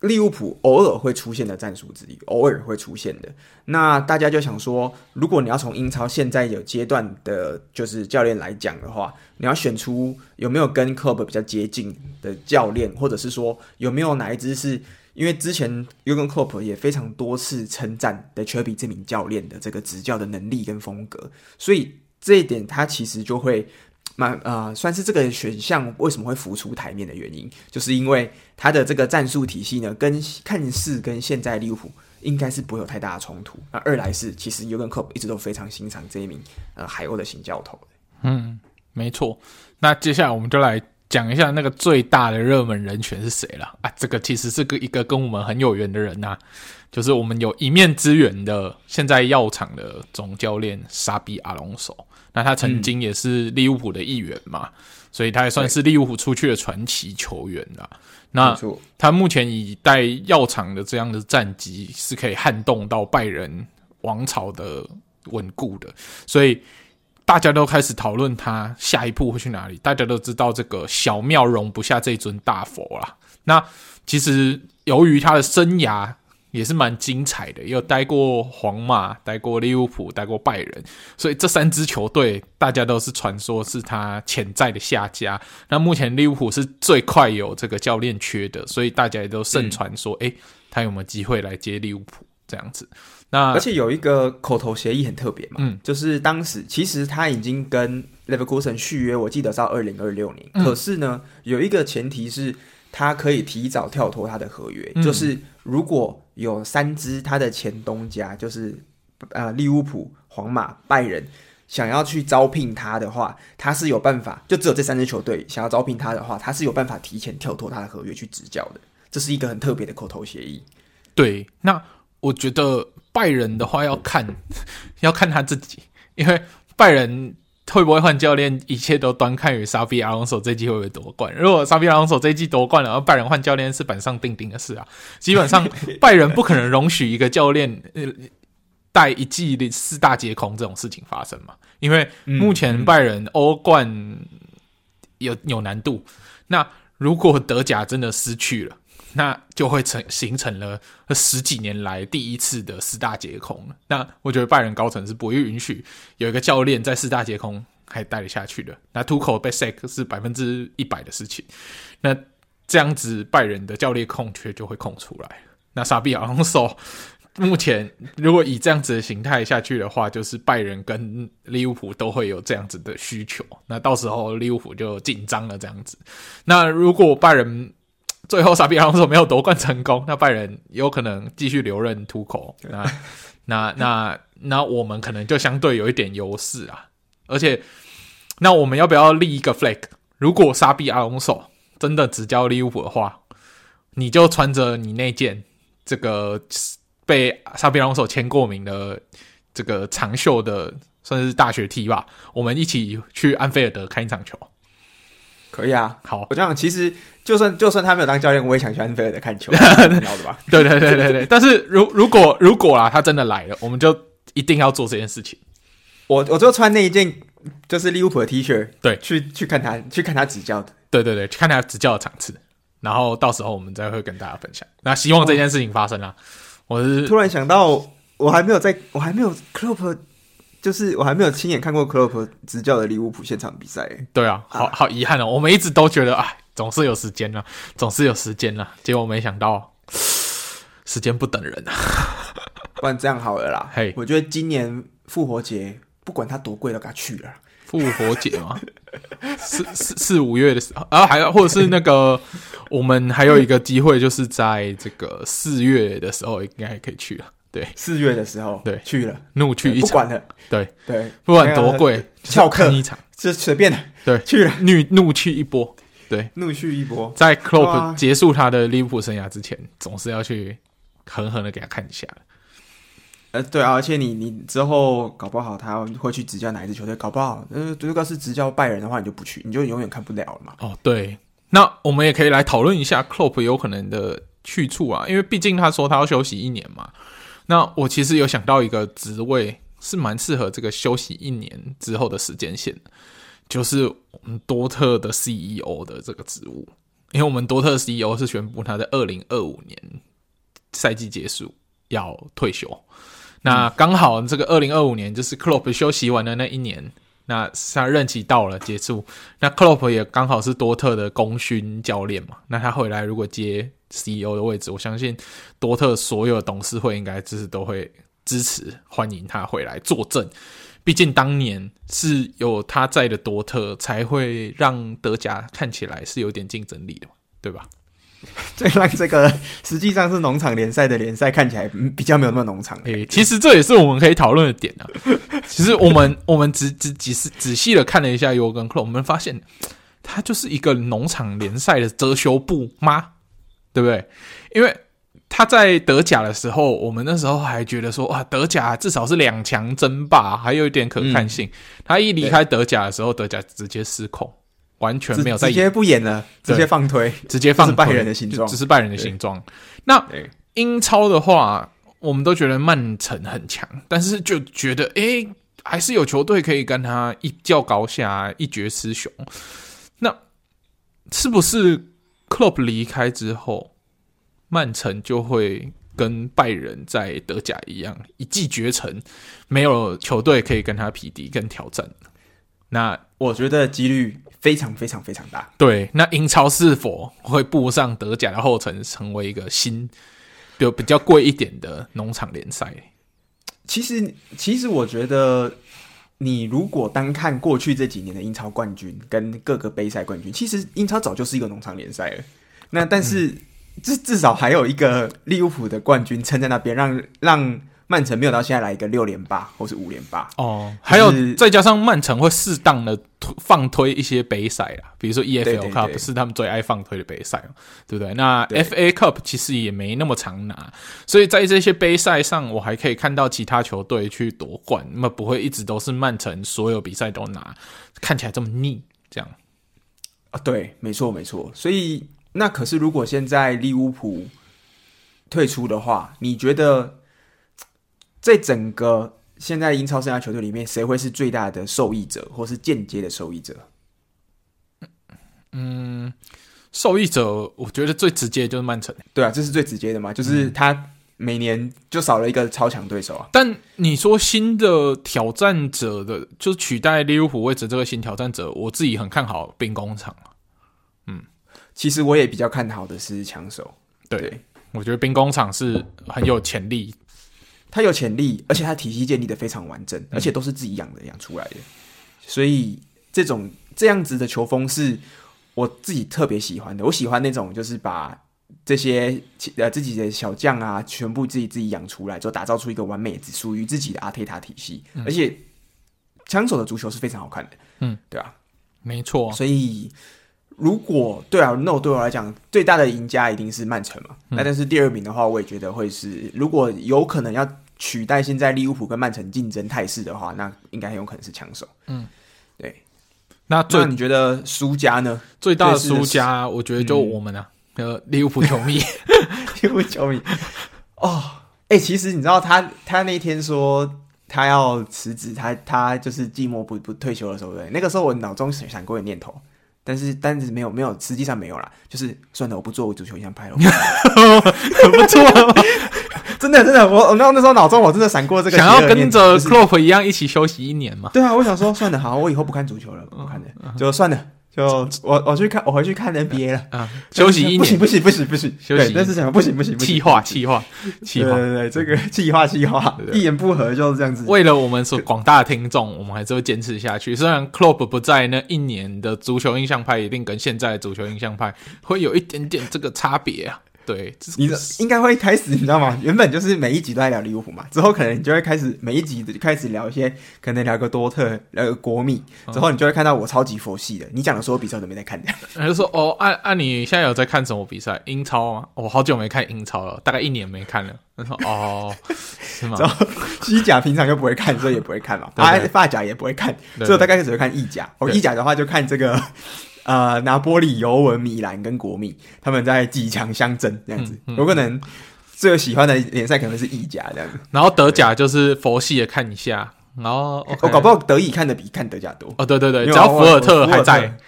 利物浦偶尔会出现的战术之一，偶尔会出现的。那大家就想说，如果你要从英超现在有阶段的，就是教练来讲的话，你要选出有没有跟克洛普比较接近的教练，或者是说有没有哪一支是？因为之前约根克洛普也非常多次称赞德切尔比这名教练的这个执教的能力跟风格，所以这一点他其实就会。蛮呃，算是这个选项为什么会浮出台面的原因，就是因为他的这个战术体系呢，跟看似跟现在利物浦应该是不会有太大的冲突。那二来是，其实尤根克洛普一直都非常欣赏这一名呃海鸥的新教头。嗯，没错。那接下来我们就来讲一下那个最大的热门人选是谁了啊？这个其实是个一个跟我们很有缘的人呐、啊，就是我们有一面之缘的现在药厂的总教练沙比阿隆索。那他曾经也是利物浦的一员嘛，嗯、所以他也算是利物浦出去的传奇球员啦。那他目前以带药厂的这样的战绩，是可以撼动到拜仁王朝的稳固的，所以。大家都开始讨论他下一步会去哪里。大家都知道这个小庙容不下这尊大佛啦。那其实由于他的生涯也是蛮精彩的，有待过皇马、待过利物浦、待过拜仁，所以这三支球队大家都是传说是他潜在的下家。那目前利物浦是最快有这个教练缺的，所以大家也都盛传说，诶、嗯欸，他有没有机会来接利物浦这样子？那而且有一个口头协议很特别嘛，嗯，就是当时其实他已经跟 Leverkusen 续约，我记得是到二零二六年，嗯。可是呢，有一个前提是，他可以提早跳脱他的合约，嗯，就是如果有三支他的前东家，就是呃利物浦、皇马、拜仁想要去招聘他的话，他是有办法，就只有这三支球队想要招聘他的话，他是有办法提前跳脱他的合约去执教的。这是一个很特别的口头协议。对，那我觉得。拜仁的话要看，*laughs* 要看他自己，因为拜仁会不会换教练，一切都端看于沙比阿隆索这季会不会夺冠。如果沙比阿隆索这季夺冠了，而拜仁换教练是板上钉钉的事啊。基本上 *laughs* 拜仁不可能容许一个教练呃带一季的四大皆空这种事情发生嘛。因为目前拜仁欧冠有有难度，那如果德甲真的失去了。那就会成形成了十几年来第一次的四大皆空。那我觉得拜仁高层是不会允许有一个教练在四大皆空还待得下去的。那图克被 sack 是百分之一百的事情。那这样子拜仁的教练空缺就会空出来。那沙比阿隆索目前如果以这样子的形态下去的话，就是拜仁跟利物浦都会有这样子的需求。那到时候利物浦就紧张了这样子。那如果拜仁最后，沙比阿隆索没有夺冠成功，那拜仁有可能继续留任图口。那、那、那、那我们可能就相对有一点优势啊。而且，那我们要不要立一个 flag？如果沙比阿隆索真的只教利物浦的话，你就穿着你那件这个被沙比阿隆索签过名的这个长袖的，算是大学 T 吧，我们一起去安菲尔德看一场球。可以啊，好，我这样其实就算就算他没有当教练，我也想去安菲尔德看球，*laughs* 你要的吧？对对对对对。*laughs* 但是如如果如果啊，他真的来了，我们就一定要做这件事情。我我就穿那一件就是利物浦的 T 恤，对，去去看他去看他执教的，对对对，去看他执教的场次，然后到时候我们再会跟大家分享。那希望这件事情发生啊！我是突然想到，我还没有在我还没有 Club。就是我还没有亲眼看过克洛普执教的利物浦现场比赛。对啊，好好遗憾哦。我们一直都觉得，哎，总是有时间了，总是有时间了。结果没想到，时间不等人啊。*laughs* 不然这样好了啦，嘿，我觉得今年复活节不管它多贵都给他去了。复活节吗？*laughs* 四四四五月的时候，然后还有或者是那个，*laughs* 我们还有一个机会，就是在这个四月的时候，应该还可以去了。对，四月的时候，对，去了，怒去一场，不管了，对。对，不管多贵，翘课。一场，是随便的，对，去了，怒怒去一波，对，怒去一波，在 Klopp 结束他的利物浦生涯之前，总是要去狠狠的给他看一下。呃，对啊，而且你你之后搞不好他会去执教哪一支球队，搞不好，呃，如果是执教拜仁的话，你就不去，你就永远看不了了嘛。哦，对，那我们也可以来讨论一下 Klopp 有可能的去处啊，因为毕竟他说他要休息一年嘛。那我其实有想到一个职位是蛮适合这个休息一年之后的时间线，就是我们多特的 CEO 的这个职务，因为我们多特 CEO 是宣布他在二零二五年赛季结束要退休，那刚好这个二零二五年就是克洛普休息完的那一年，那他任期到了结束，那克洛普也刚好是多特的功勋教练嘛，那他回来如果接。CEO 的位置，我相信多特所有董事会应该就是都会支持欢迎他回来坐镇。毕竟当年是有他在的多特，才会让德甲看起来是有点竞争力的，对吧？*laughs* 这让这个实际上是农场联赛的联赛看起来比较没有那么农场。诶、欸，其实这也是我们可以讨论的点啊。*laughs* 其实我们 *laughs* 我们仔仔仔细仔细的看了一下尤根克洛，我们发现。他就是一个农场联赛的遮羞布吗？对不对？因为他在德甲的时候，我们那时候还觉得说，哇，德甲至少是两强争霸，还有一点可看性。嗯、他一离开德甲的时候，德甲直接失控，完全没有在演，直接不演了，直接放推，直接放拜仁的形状，只是拜仁的形状。那英超的话，我们都觉得曼城很强，但是就觉得，诶，还是有球队可以跟他一较高下，一决雌雄。那是不是 Klopp 离开之后，曼城就会跟拜仁在德甲一样一骑绝尘，没有球队可以跟他匹敌跟挑战？那我觉得几率非常非常非常大。对，那英超是否会步上德甲的后尘，成为一个新，就比较贵一点的农场联赛？其实，其实我觉得。你如果单看过去这几年的英超冠军跟各个杯赛冠军，其实英超早就是一个农场联赛了。那但是至、嗯、至少还有一个利物浦的冠军撑在那边，让让。曼城没有到现在来一个六连霸或是五连霸哦，还有再加上曼城会适当的放推一些杯赛啊，比如说 EFL Cup 是他们最爱放推的杯赛，对不对？那 FA Cup 其实也没那么常拿，所以在这些杯赛上，我还可以看到其他球队去夺冠，那么不会一直都是曼城所有比赛都拿，看起来这么腻，这样啊？对，没错没错。所以那可是如果现在利物浦退出的话，你觉得？在整个现在英超生涯球队里面，谁会是最大的受益者，或是间接的受益者？嗯，受益者，我觉得最直接就是曼城。对啊，这是最直接的嘛，就是他每年就少了一个超强对手啊。但你说新的挑战者的，就是取代利物浦位置这个新挑战者，我自己很看好兵工厂。嗯，其实我也比较看好的是枪手。对，对我觉得兵工厂是很有潜力。他有潜力，而且他体系建立的非常完整，而且都是自己养的养出来的，所以这种这样子的球风是我自己特别喜欢的。我喜欢那种就是把这些呃自己的小将啊，全部自己自己养出来，就打造出一个完美只属于自己的阿铁塔体系。嗯、而且枪手的足球是非常好看的，嗯，对啊，没错。所以如果对啊，那我对我来讲最大的赢家一定是曼城嘛。那、嗯、但是第二名的话，我也觉得会是，如果有可能要。取代现在利物浦跟曼城竞争态势的话，那应该很有可能是枪手。嗯，对。那最那你觉得输家呢？最大的输家，我觉得就我们啊，呃、嗯，利物浦球迷，*laughs* 利物浦球迷。哦，哎、欸，其实你知道他他那天说他要辞职，他他就是寂寞不不退休的时候，对，那个时候我脑中闪闪过一个念头，但是但是没有没有，实际上没有啦，就是算了，我不做足球影像拍了，很不错。真的真的，我我那那时候脑中我真的闪过这个，想要跟着克洛普一样一起休息一年嘛？对啊，我想说算了，好，我以后不看足球了，不看了，就算了，就我我去看，我回去看 NBA 了。啊，*laughs* 休息一年，不行不行不行不行，休息，但是想不行不行，气话气话气话，对对对，这个气话气话，一言不合就是这样子。为了我们所广大的听众，我们还是会坚持下去。虽然克洛普不在，那一年的足球印象派一定跟现在的足球印象派会有一点点这个差别啊。对，你的应该会开始，你知道吗？*laughs* 原本就是每一集都在聊利物浦嘛，之后可能你就会开始每一集就开始聊一些，可能聊个多特，聊个国米，之后你就会看到我超级佛系的，你讲的所有比赛我都没在看的。*laughs* 他就说：“哦，按、啊、按、啊、你现在有在看什么比赛？英超吗？我、哦、好久没看英超了，大概一年没看了。”他说：“哦，*laughs* 是吗？”然后西甲平常又不会看，所以也不会看嘛。啊，法甲也不会看，所以我大概只会看意甲。我意甲的话就看这个。呃，拿波里、尤文、米兰跟国米，他们在几强相争这样子，有可能最喜欢的联赛可能是意甲这样子，然后德甲就是佛系的看一下，然后我、搞不好德乙看的比看德甲多哦，对对对，只要福尔特还在，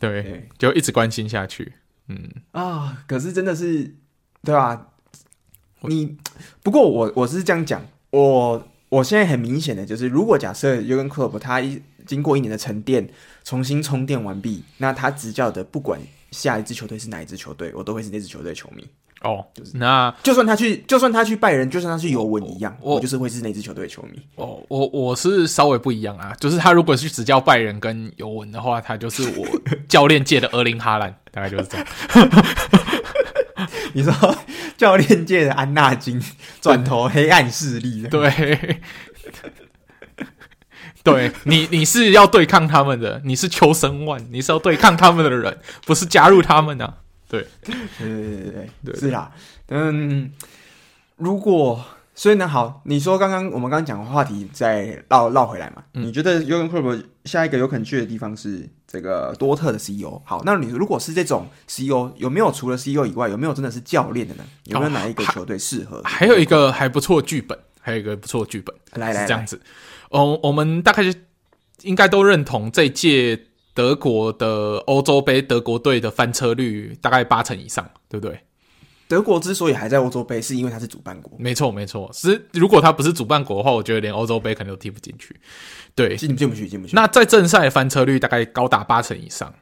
对，对。就一直关心下去，嗯。啊，可是真的是对啊，你不过我我是这样讲，我我现在很明显的就是，如果假设尤根克洛普他一经过一年的沉淀。重新充电完毕，那他执教的不管下一支球队是哪一支球队，我都会是那支球队的球迷。哦，就是那就算他去，就算他去拜仁，就算他去尤文一样，我，我就是会是那支球队的球迷。哦，我我是稍微不一样啊，就是他如果去执教拜仁跟尤文的话，他就是我教练界的厄林哈兰，大概就是这样。*laughs* 你说教练界的安纳金转头黑暗势力，对。对你，你是要对抗他们的，你是求生万，你是要对抗他们的人，不是加入他们的、啊。对，对对对对对，是啦。嗯，如果所以呢，好，你说刚刚我们刚刚讲的话题再绕绕回来嘛？嗯、你觉得 Jürgen Klopp 下一个有可能去的地方是这个多特的 CEO？好，那你如果是这种 CEO，有没有除了 CEO 以外，有没有真的是教练的呢？有没有哪一个球队适合、哦还？还有一个还不错剧本，还有一个不错剧本，来来，来这样子。哦，我们大概就应该都认同这届德国的欧洲杯德国队的翻车率大概八成以上，对不对？德国之所以还在欧洲杯，是因为它是主办国。没错，没错。是如果它不是主办国的话，我觉得连欧洲杯可能都踢不进去。对，进进不去，进不去。那在正赛翻车率大概高达八成以上。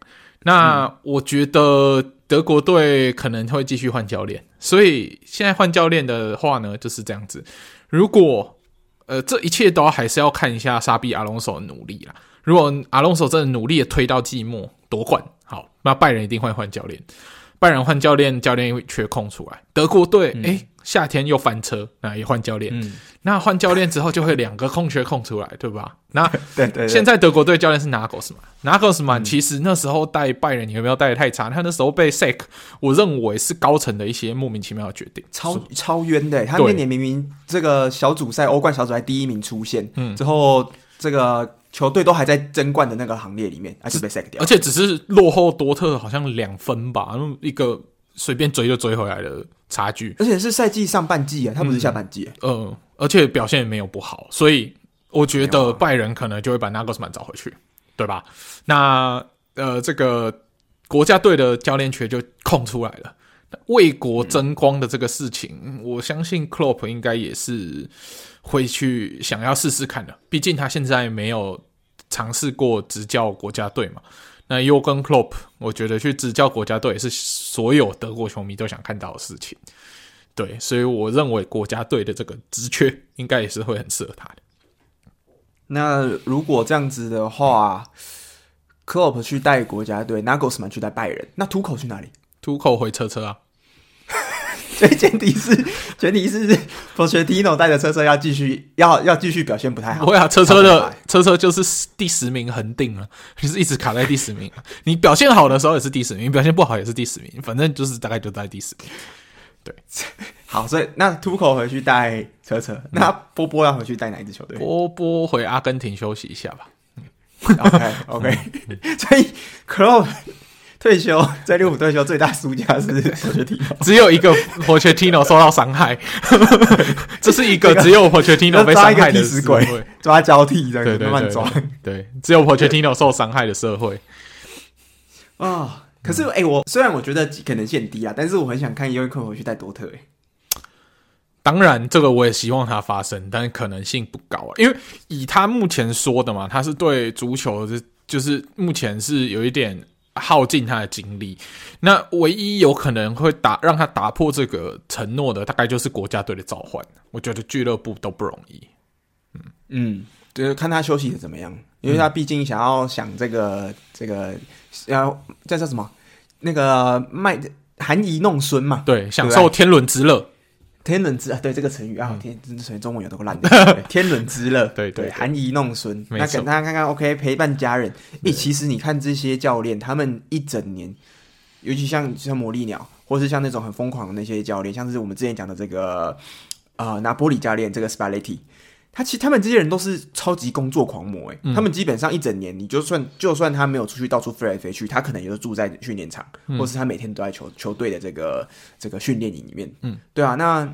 那我觉得德国队可能会继续换教练。所以现在换教练的话呢，就是这样子。如果呃，这一切都还是要看一下沙比阿隆索的努力啦。如果阿隆索真的努力的推到季末夺冠，好，那拜仁一定会换教练。拜仁换教练，教练又缺空出来。德国队，哎、嗯，夏天又翻车，那也换教练。嗯，那换教练之后就会两个空缺空出来，对吧？那 *laughs* 对，对对，现在德国队教练是纳格斯曼，纳格斯曼其实那时候带拜仁，你有没有带的太差？他那时候被 sack，我认为是高层的一些莫名其妙的决定，超超冤的。他那年明明这个小组赛欧冠小组赛第一名出现，嗯，之后这个。球队都还在争冠的那个行列里面，还是被 sack 掉，而且只是落后多特好像两分吧，一个随便追就追回来的差距，而且是赛季上半季啊，他不是下半季，嗯、呃，而且表现也没有不好，所以我觉得拜仁可能就会把纳格斯曼找回去，对吧？那呃，这个国家队的教练缺就空出来了，为国争光的这个事情，嗯、我相信 Klopp 应该也是。会去想要试试看的，毕竟他现在没有尝试过执教国家队嘛。那 Jürgen Klopp，我觉得去执教国家队是所有德国球迷都想看到的事情。对，所以我认为国家队的这个职缺应该也是会很适合他的。那如果这样子的话，Klopp 去带国家队，Nagelsmann 去带拜仁，那图口去哪里？图口回车车啊。所以前提是，前提是波切蒂诺带着车车要继续要要继续表现不太好。不会啊，车车的车车就是第十名恒定了，就是一直卡在第十名。你表现好的时候也是第十名，表现不好也是第十名，反正就是大概就在第十名。对，*laughs* 好，所以那图克回去带车车，那波波要回去带哪一支球队？波波回阿根廷休息一下吧。OK OK，*laughs* 所以 Klopp 退休，*laughs* 在利物浦退休最大输家是波切蒂诺，只有一个波切蒂诺受到伤害，这是一个只有火车 tino 被伤害的死鬼，抓交替这样慢慢抓，对，只有火车 tino 受伤害的社会。啊、哦。可是，哎、欸，我虽然我觉得可能性很低啊，但是我很想看尤文克回去带多特。哎，当然，这个我也希望它发生，但是可能性不高啊，因为以他目前说的嘛，他是对足球是就是目前是有一点。耗尽他的精力，那唯一有可能会打让他打破这个承诺的，大概就是国家队的召唤。我觉得俱乐部都不容易。嗯嗯，就是看他休息的怎么样，因为他毕竟想要想这个、嗯、这个要叫叫什么那个卖含饴弄孙嘛，对，享受天伦之乐。天伦之啊，对这个成语啊，天这成语中文有多烂的？*laughs* 天伦之乐，对对，含饴弄孙。那给大家看看，OK，陪伴家人。诶，其实你看这些教练，他们一整年，尤其像像魔力鸟，或是像那种很疯狂的那些教练，像是我们之前讲的这个啊拿玻璃教练，这个 Spalletti。他其实他们这些人都是超级工作狂魔诶、欸嗯，他们基本上一整年，你就算就算他没有出去到处飞来飞去，他可能也都住在训练场、嗯，或是他每天都在球球队的这个这个训练营里面。嗯，对啊，那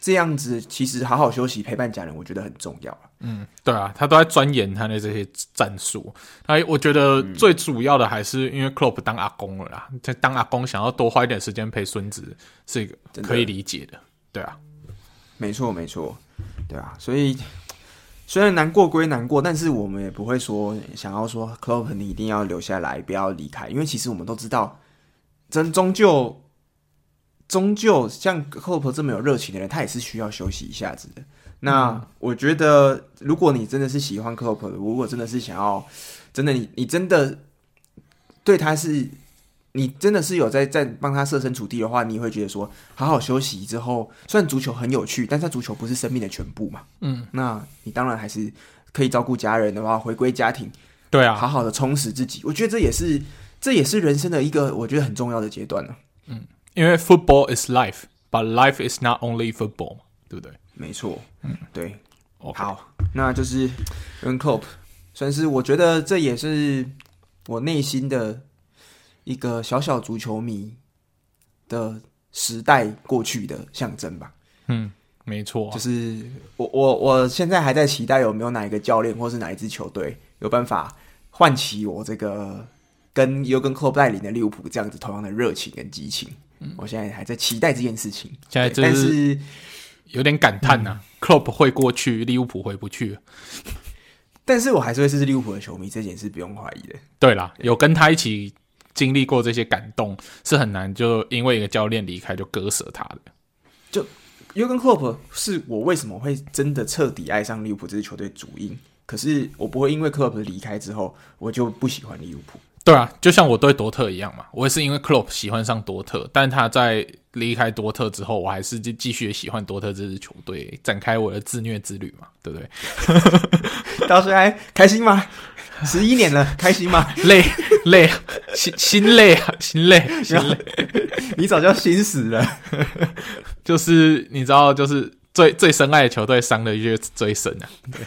这样子其实好好休息陪伴家人，我觉得很重要。嗯，对啊，他都在钻研他的这些战术。哎，我觉得最主要的还是因为 Klopp 当阿公了啦，在当阿公想要多花一点时间陪孙子，是一个可以理解的。的对啊，没错没错。对啊，所以虽然难过归难过，但是我们也不会说想要说 Klopp 你一定要留下来，不要离开，因为其实我们都知道，真终究终究像 Klopp 这么有热情的人，他也是需要休息一下子的。那我觉得，如果你真的是喜欢 Klopp 的，如果真的是想要，真的你你真的对他是。你真的是有在在帮他设身处地的话，你会觉得说，好好休息之后，虽然足球很有趣，但是足球不是生命的全部嘛。嗯，那你当然还是可以照顾家人的话，回归家庭，对啊，好好的充实自己。我觉得这也是这也是人生的一个我觉得很重要的阶段呢。嗯，因为 football is life，but life is not only football，对不对？没错，嗯，对。好，那就是 Jürgen Klopp，算是我觉得这也是我内心的一个小小足球迷的时代过去的象征吧。嗯，没错、啊，就是我我我现在还在期待有没有哪一个教练或是哪一支球队有办法唤起我这个跟 Jürgen Klopp 带领的利物浦这样子同样的热情跟激情。嗯，我现在还在期待这件事情。现在、就是、但是。有点感叹呐、啊，克洛普会过去，利物浦回不去。*laughs* 但是我还是会是利物浦的球迷，这件事不用怀疑的。对啦，有跟他一起经历过这些感动，是很难就因为一个教练离开就割舍他的。就约根克洛普是我为什么会真的彻底爱上利物浦这支球队主因，可是我不会因为克洛普离开之后，我就不喜欢利物浦。对啊，就像我对多特一样嘛，我也是因为克洛普喜欢上多特，但他在离开多特之后，我还是继继续喜欢多特这支球队，展开我的自虐之旅嘛，对不对？*laughs* 到时候还开心吗？十一年了，开心吗？累累，心心累啊，心累心累，你早就心死了。就是你知道，就是最最深爱的球队伤的越最深啊。对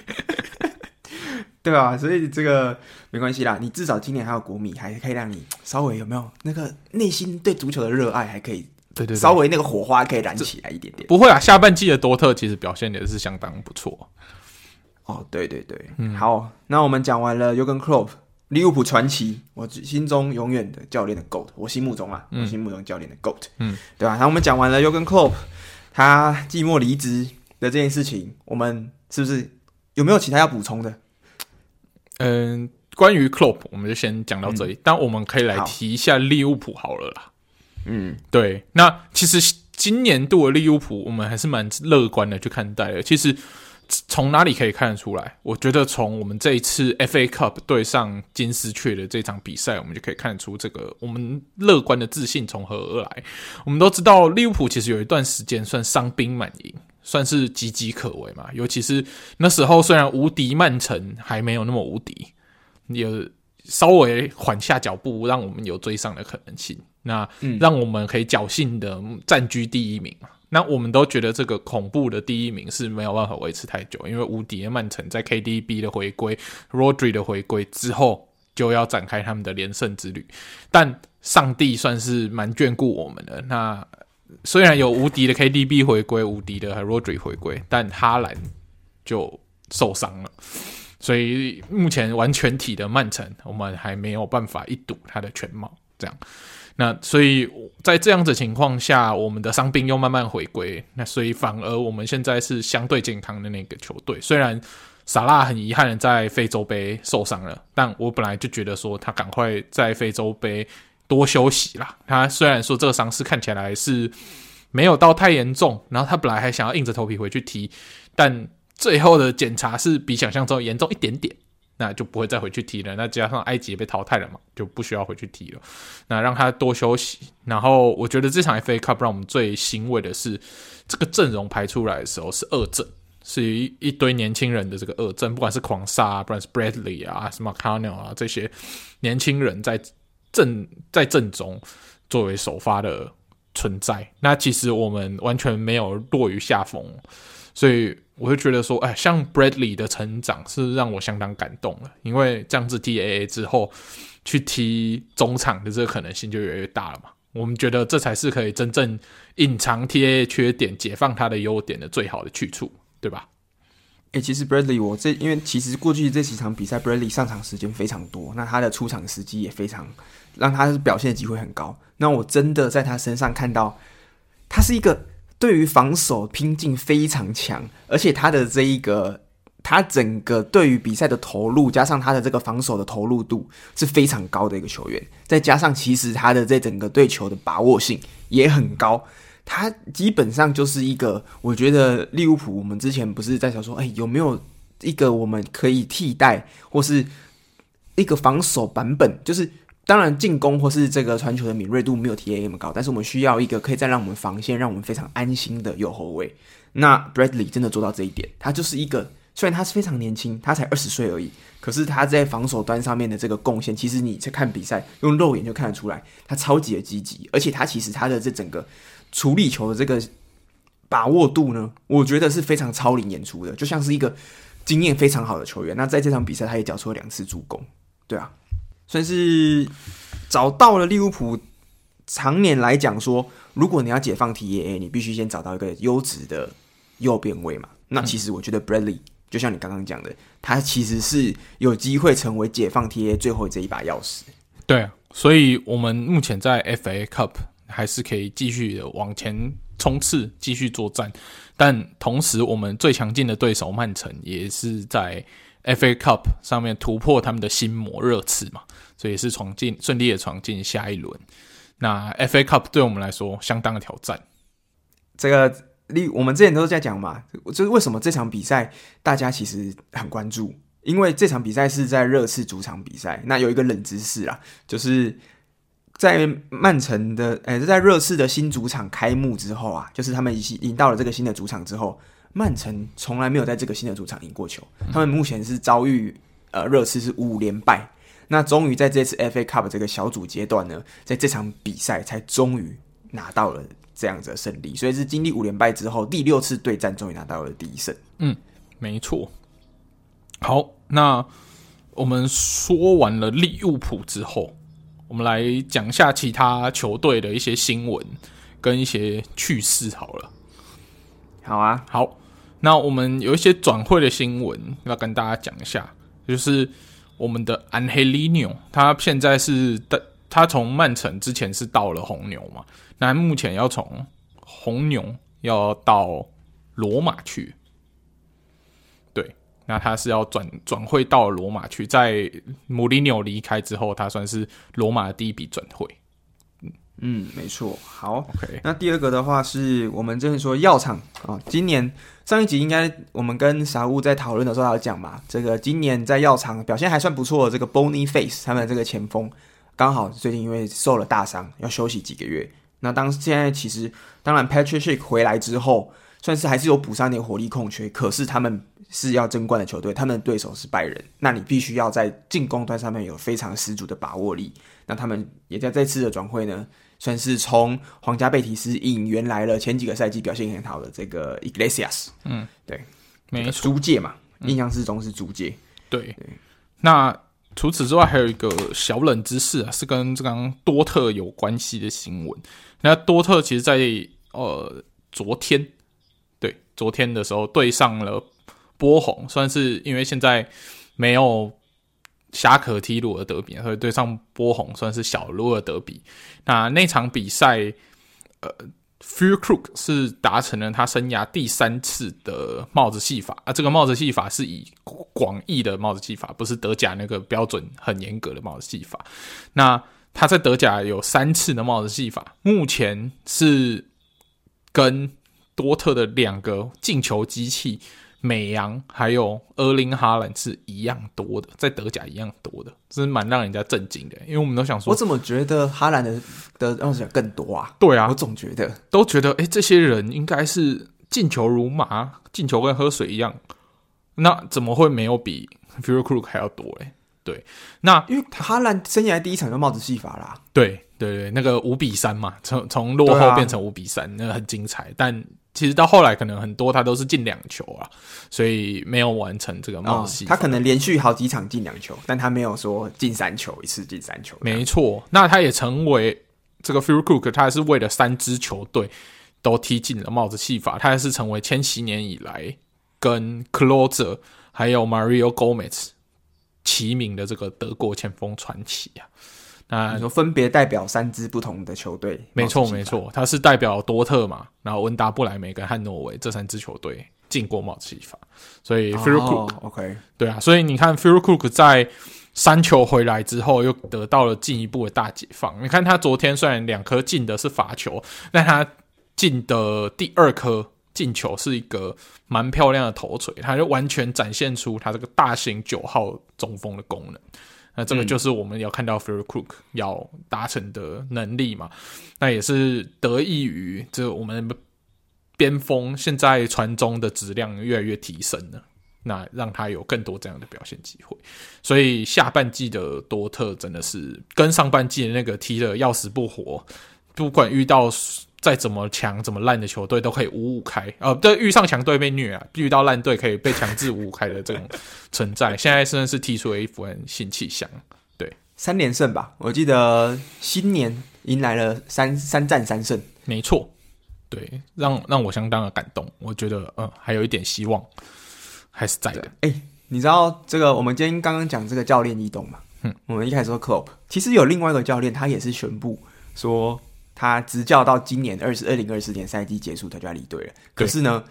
对啊，所以这个没关系啦。你至少今年还有国米，还可以让你稍微有没有那个内心对足球的热爱，还可以对对稍微那个火花可以燃起来一点点。不会啊，下半季的多特其实表现也是相当不错。哦，对对对，嗯，好，那我们讲完了 Jurgen Klopp，利物浦传奇，我心中永远的教练的 GOAT，我心目中啊，嗯、我心目中教练的 GOAT，嗯，对吧？那我们讲完了 Jurgen Klopp，他寂寞离职的这件事情，我们是不是有没有其他要补充的？嗯，关于 Klopp 我们就先讲到这里。嗯、但我们可以来提一下利物浦好了啦。嗯，对。那其实今年度的利物浦，我们还是蛮乐观的去看待的。其实从哪里可以看得出来？我觉得从我们这一次 FA Cup 对上金丝雀的这场比赛，我们就可以看出这个我们乐观的自信从何而来。我们都知道利物浦其实有一段时间算伤兵满营。算是岌岌可危嘛，尤其是那时候，虽然无敌曼城还没有那么无敌，有稍微缓下脚步，让我们有追上的可能性。那让我们可以侥幸的占据第一名嘛。那我们都觉得这个恐怖的第一名是没有办法维持太久，因为无敌的曼城在 KDB 的回归、Rodri 的回归之后，就要展开他们的连胜之旅。但上帝算是蛮眷顾我们的。那虽然有无敌的 KDB 回归，无敌的 Rodri 回归，但哈兰就受伤了，所以目前完全体的曼城，我们还没有办法一睹他的全貌。这样，那所以在这样子情况下，我们的伤病又慢慢回归，那所以反而我们现在是相对健康的那个球队。虽然萨拉很遗憾的在非洲杯受伤了，但我本来就觉得说他赶快在非洲杯。多休息啦。他虽然说这个伤势看起来是没有到太严重，然后他本来还想要硬着头皮回去踢，但最后的检查是比想象中严重一点点，那就不会再回去踢了。那加上埃及也被淘汰了嘛，就不需要回去踢了。那让他多休息。然后我觉得这场 FA Cup 让我们最欣慰的是，这个阵容排出来的时候是二阵，是一一堆年轻人的这个二阵，不管是狂沙，不管是 Bradley 啊，什么 CARNAL 啊这些年轻人在。正在阵中作为首发的存在，那其实我们完全没有落于下风，所以我就觉得说，哎，像 Bradley 的成长是让我相当感动的，因为这样子 TAA 之后去踢中场的这个可能性就越来越大了嘛。我们觉得这才是可以真正隐藏 TAA 缺点、解放他的优点的最好的去处，对吧？诶、其实 Bradley 我这因为其实过去这几场比赛 Bradley 上场时间非常多，那他的出场时机也非常让他表现的机会很高。那我真的在他身上看到，他是一个对于防守拼劲非常强，而且他的这一个他整个对于比赛的投入，加上他的这个防守的投入度是非常高的一个球员，再加上其实他的这整个对球的把握性也很高。他基本上就是一个，我觉得利物浦，我们之前不是在想说，哎、有没有一个我们可以替代，或是一个防守版本？就是当然进攻或是这个传球的敏锐度没有 TA 那么高，但是我们需要一个可以再让我们防线让我们非常安心的右后卫。那 Bradley 真的做到这一点，他就是一个虽然他是非常年轻，他才二十岁而已，可是他在防守端上面的这个贡献，其实你在看比赛用肉眼就看得出来，他超级的积极，而且他其实他的这整个处理球的这个把握度呢，我觉得是非常超龄演出的，就像是一个经验非常好的球员。那在这场比赛，他也缴出了两次助攻，对啊，算是找到了利物浦。常年来讲说，如果你要解放 TAA，你必须先找到一个优质的右边位嘛。那其实我觉得 Bradley 就像你刚刚讲的，他其实是有机会成为解放 TAA 最后这一把钥匙。对，所以我们目前在 FA Cup 还是可以继续往前冲刺，继续作战。但同时，我们最强劲的对手曼城也是在 FA Cup 上面突破他们的心魔热刺嘛，所以也是闯进顺利的闯进下一轮。那 FA Cup 对我们来说相当的挑战。这个例我们之前都是在讲嘛，就是为什么这场比赛大家其实很关注，因为这场比赛是在热刺主场比赛。那有一个冷知识啦，就是在曼城的诶、欸，在热刺的新主场开幕之后啊，就是他们已经赢到了这个新的主场之后，曼城从来没有在这个新的主场赢过球。他们目前是遭遇呃热刺是五连败。那终于在这次 FA Cup 这个小组阶段呢，在这场比赛才终于拿到了这样子的胜利，所以是经历五连败之后第六次对战，终于拿到了第一胜。嗯，没错。好，那我们说完了利物浦之后，我们来讲一下其他球队的一些新闻跟一些趣事。好了，好啊，好。那我们有一些转会的新闻要跟大家讲一下，就是。我们的安黑利纽，他现在是的，他从曼城之前是到了红牛嘛，那目前要从红牛要到罗马去，对，那他是要转转会到罗马去，在穆里纽离开之后，他算是罗马的第一笔转会。嗯，没错。好，OK。那第二个的话是我们就是说药厂啊，今年上一集应该我们跟傻物在讨论的时候有讲嘛，这个今年在药厂表现还算不错的这个 Bony Face 他们这个前锋，刚好最近因为受了大伤要休息几个月。那当现在其实当然 Patrick 回来之后，算是还是有补上点火力空缺，可是他们是要争冠的球队，他们的对手是拜仁，那你必须要在进攻端上面有非常十足的把握力。那他们也在这次的转会呢。算是从皇家贝蒂斯引援来了，前几个赛季表现很好的这个 Iglesias，嗯，对，没错，租借嘛，印象之中是租借。对，对，那除此之外，还有一个小冷知识啊，是跟这刚多特有关系的新闻。那多特其实在，在呃昨天，对，昨天的时候对上了波鸿，算是因为现在没有。侠客踢鲁尔德比，所以对上波鸿算是小鲁尔德比。那那场比赛，呃，Füllkrug 是达成了他生涯第三次的帽子戏法啊。这个帽子戏法是以广义的帽子戏法，不是德甲那个标准很严格的帽子戏法。那他在德甲有三次的帽子戏法，目前是跟多特的两个进球机器。美洋还有厄林哈兰是一样多的，在德甲一样多的，这是蛮让人家震惊的。因为我们都想说，我怎么觉得哈兰的的让人更多啊？对啊，我总觉得都觉得，哎、欸，这些人应该是进球如麻，进球跟喝水一样，那怎么会没有比 f u r o Krug 还要多嘞？对，那因为哈兰生涯第一场就帽子戏法啦。对对对，那个五比三嘛，从从落后变成五比三，那个很精彩，但。其实到后来可能很多他都是进两球啊，所以没有完成这个帽子戏。他可能连续好几场进两球，但他没有说进三球，一次进三球。没错，那他也成为这个 Füllkrug，他还是为了三支球队都踢进了帽子戏法，他也是成为千禧年以来跟 close 还有 Mario Gomez 齐名的这个德国前锋传奇啊。啊，你说分别代表三支不同的球队，没错没错，他是代表多特嘛，然后温达布莱梅跟汉诺威这三支球队进过帽子戏法，所以 Füllkrug、哦、OK，对啊，所以你看 Füllkrug 在三球回来之后又得到了进一步的大解放。你看他昨天虽然两颗进的是罚球，但他进的第二颗进球是一个蛮漂亮的头锤，他就完全展现出他这个大型九号中锋的功能。那这个就是我们要看到 Füllkrug 要达成的能力嘛？那也是得益于这我们边锋现在传中的质量越来越提升了。那让他有更多这样的表现机会。所以下半季的多特真的是跟上半季的那个踢的要死不活，不管遇到再怎么强、怎么烂的球队，都可以五五开。呃，对，遇上强队被虐啊，遇到烂队可以被强制五五开的这种存在，现在真的是踢出了一副新气象。对，三连胜吧，我记得新年迎来了三三战三胜，没错。对，让让我相当的感动。我觉得，嗯，还有一点希望，还是在的。哎、欸，你知道这个？我们今天刚刚讲这个教练异动嘛？嗯，我们一开始说 Klopp，其实有另外一个教练，他也是宣布说他执教到今年二十二零二四年赛季结束，他就要离队了。可是呢，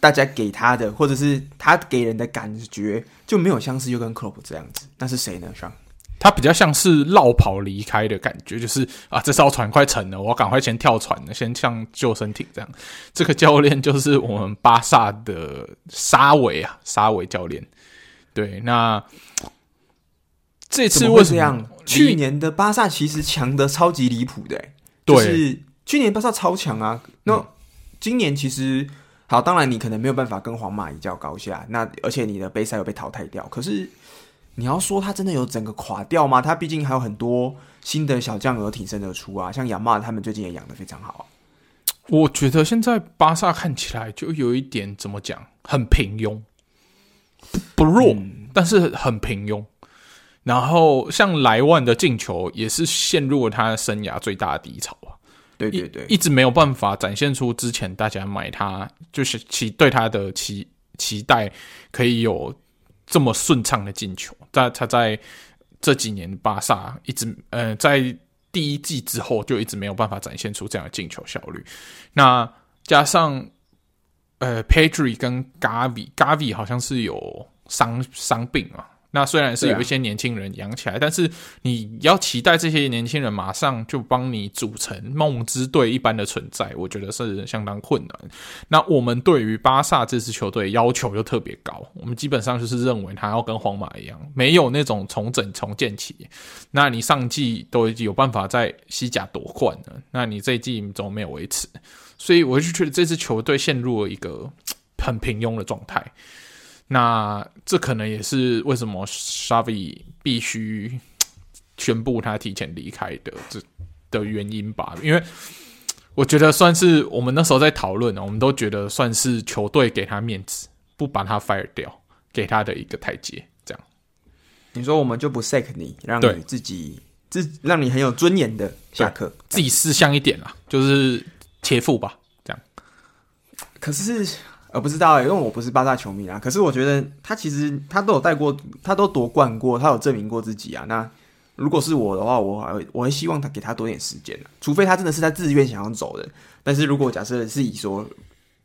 大家给他的，或者是他给人的感觉，就没有像是又跟 Klopp 这样子。那是谁呢？上？他比较像是绕跑离开的感觉，就是啊，这艘船快沉了，我要赶快先跳船了，先上救生艇这样。这个教练就是我们巴萨的沙维啊，沙维教练。对，那这次为什么？去年的巴萨其实强得超级离谱的、就是去年巴萨超强啊。那今年其实好，当然你可能没有办法跟皇马一较高下，那而且你的杯赛又被淘汰掉，可是。你要说他真的有整个垮掉吗？他毕竟还有很多新的小将有挺身而出啊，像亚马他们最近也养的非常好。我觉得现在巴萨看起来就有一点怎么讲，很平庸，不弱，嗯，但是很平庸。然后像莱万的进球也是陷入了他生涯最大的低潮啊。对对对，一直没有办法展现出之前大家买他就是期对他的期期待可以有。这么顺畅的进球，在他在这几年巴萨一直呃，在第一季之后就一直没有办法展现出这样的进球效率。那加上呃，Pedri 跟 Gavi，Gavi 好像是有伤伤病啊。那虽然是有一些年轻人养起来，啊，但是你要期待这些年轻人马上就帮你组成梦之队一般的存在，我觉得是相当困难。那我们对于巴萨这支球队要求又特别高，我们基本上就是认为他要跟皇马一样，没有那种重整重建期。那你上季都有办法在西甲夺冠了，那你这一季怎么没有维持？所以我就觉得这支球队陷入了一个很平庸的状态。那这可能也是为什么 Shavi 必须宣布他提前离开的这的原因吧？因为我觉得算是我们那时候在讨论，我们都觉得算是球队给他面子，不把他 fire 掉，给他的一个台阶。这样，你说我们就不 sack 你，让你自己自让你很有尊严的下课，自己识相一点啦，就是切腹吧。这样，可是。呃，不知道哎，因为我不是巴萨球迷啊。可是我觉得他其实他都有带过，他都夺冠过，他有证明过自己啊。那如果是我的话，我还会我会希望他给他多点时间，除非他真的是他自愿想要走的。但是如果假设是以说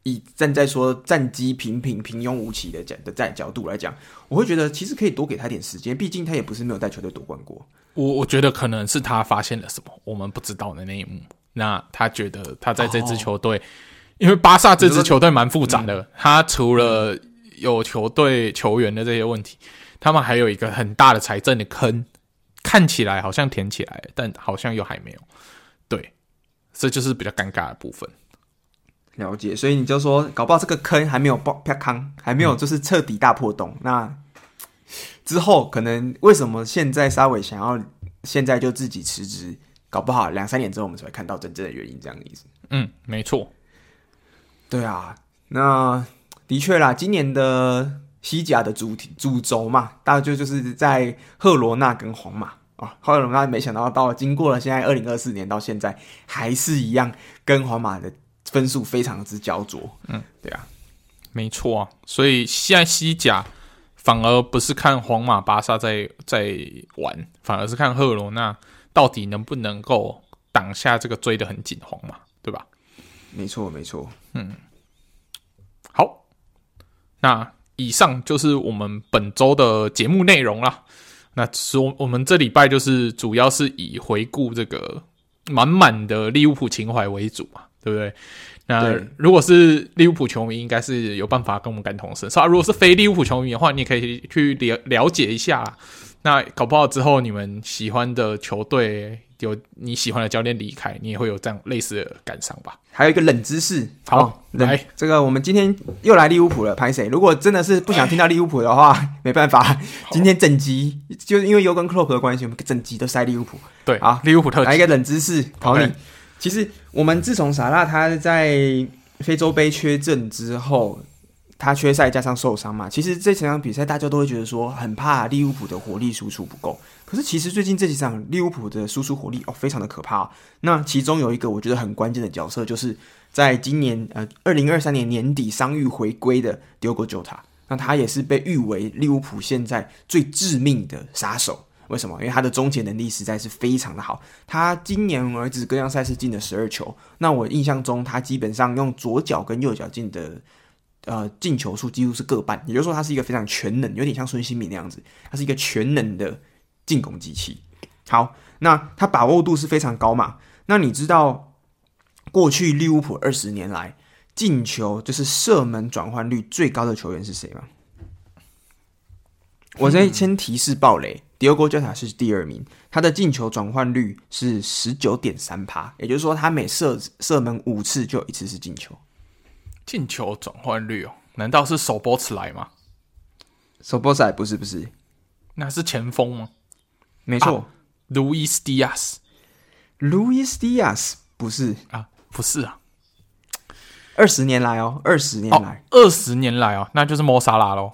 以站在说战绩平平平庸无奇的讲的在角度来讲，我会觉得其实可以多给他点时间。毕竟他也不是没有带球队夺冠过。我我觉得可能是他发现了什么我们不知道的那一幕。那他觉得他在这支球队。哦因为巴萨这支球队蛮复杂的，他除了有球队球员的这些问题，他们还有一个很大的财政的坑，看起来好像填起来，但好像又还没有。对，这就是比较尴尬的部分。了解，所以你就说，搞不好这个坑还没有爆啪坑，还没有就是彻底大破洞。嗯、那之后可能为什么现在沙伟想要现在就自己辞职？搞不好两三年之后我们才会看到真正的原因，这样的意思。嗯，没错。对啊，那的确啦，今年的西甲的主题主轴嘛，大概就就是在赫罗纳跟皇马啊。赫罗纳没想到到经过了现在二零二四年到现在，还是一样跟皇马的分数非常之焦灼。嗯，对啊，没错啊。所以现在西甲反而不是看皇马、巴萨在在玩，反而是看赫罗纳到底能不能够挡下这个追得很紧皇马，对吧？没错，没错。嗯，好，那以上就是我们本周的节目内容啦。那说我们这礼拜就是主要是以回顾这个满满的利物浦情怀为主嘛，对不对？那如果是利物浦球迷，应该是有办法跟我们感同身受啊。如果是非利物浦球迷的话，你也可以去了了解一下。那搞不好之后你们喜欢的球队。有你喜欢的教练离开，你也会有这样类似的感伤吧？还有一个冷知识，好，哦、来，这个我们今天又来利物浦了，拍谁？如果真的是不想听到利物浦的话，*laughs* 没办法，今天整集就是因为尤跟克洛普的关系，我们整集都塞利物浦。对，啊，利物浦特辑，来一个冷知识考你。其实我们自从萨拉他在非洲杯缺阵之后。他缺赛加上受伤嘛，其实这几场比赛大家都会觉得说很怕利物浦的火力输出不够。可是其实最近这几场利物浦的输出火力哦非常的可怕。那其中有一个我觉得很关键的角色，就是在今年呃二零二三年年底伤愈回归的 Diogo Jota。那他也是被誉为利物浦现在最致命的杀手。为什么？因为他的终结能力实在是非常的好。他今年儿子各项赛事进了十二球。那我印象中他基本上用左脚跟右脚进的。呃，进球数几乎是各半，也就是说，他是一个非常全能，有点像孙兴慜那样子，他是一个全能的进攻机器。好，那他把握度是非常高嘛？那你知道过去利物浦二十年来进球就是射门转换率最高的球员是谁吗？我先先提示爆雷，迪欧哥加塔是第二名，他的进球转换率是十九点三趴，也就是说，他每射射门五次就有一次是进球。进球转换率哦，难道是首波茨来吗？首波茨莱不是不是，那是前锋吗？没错，路易斯迪亚斯，路易斯迪亚斯不是。啊，不是啊，二十年来哦，二十年来，二十年来哦，那就是莫萨拉喽。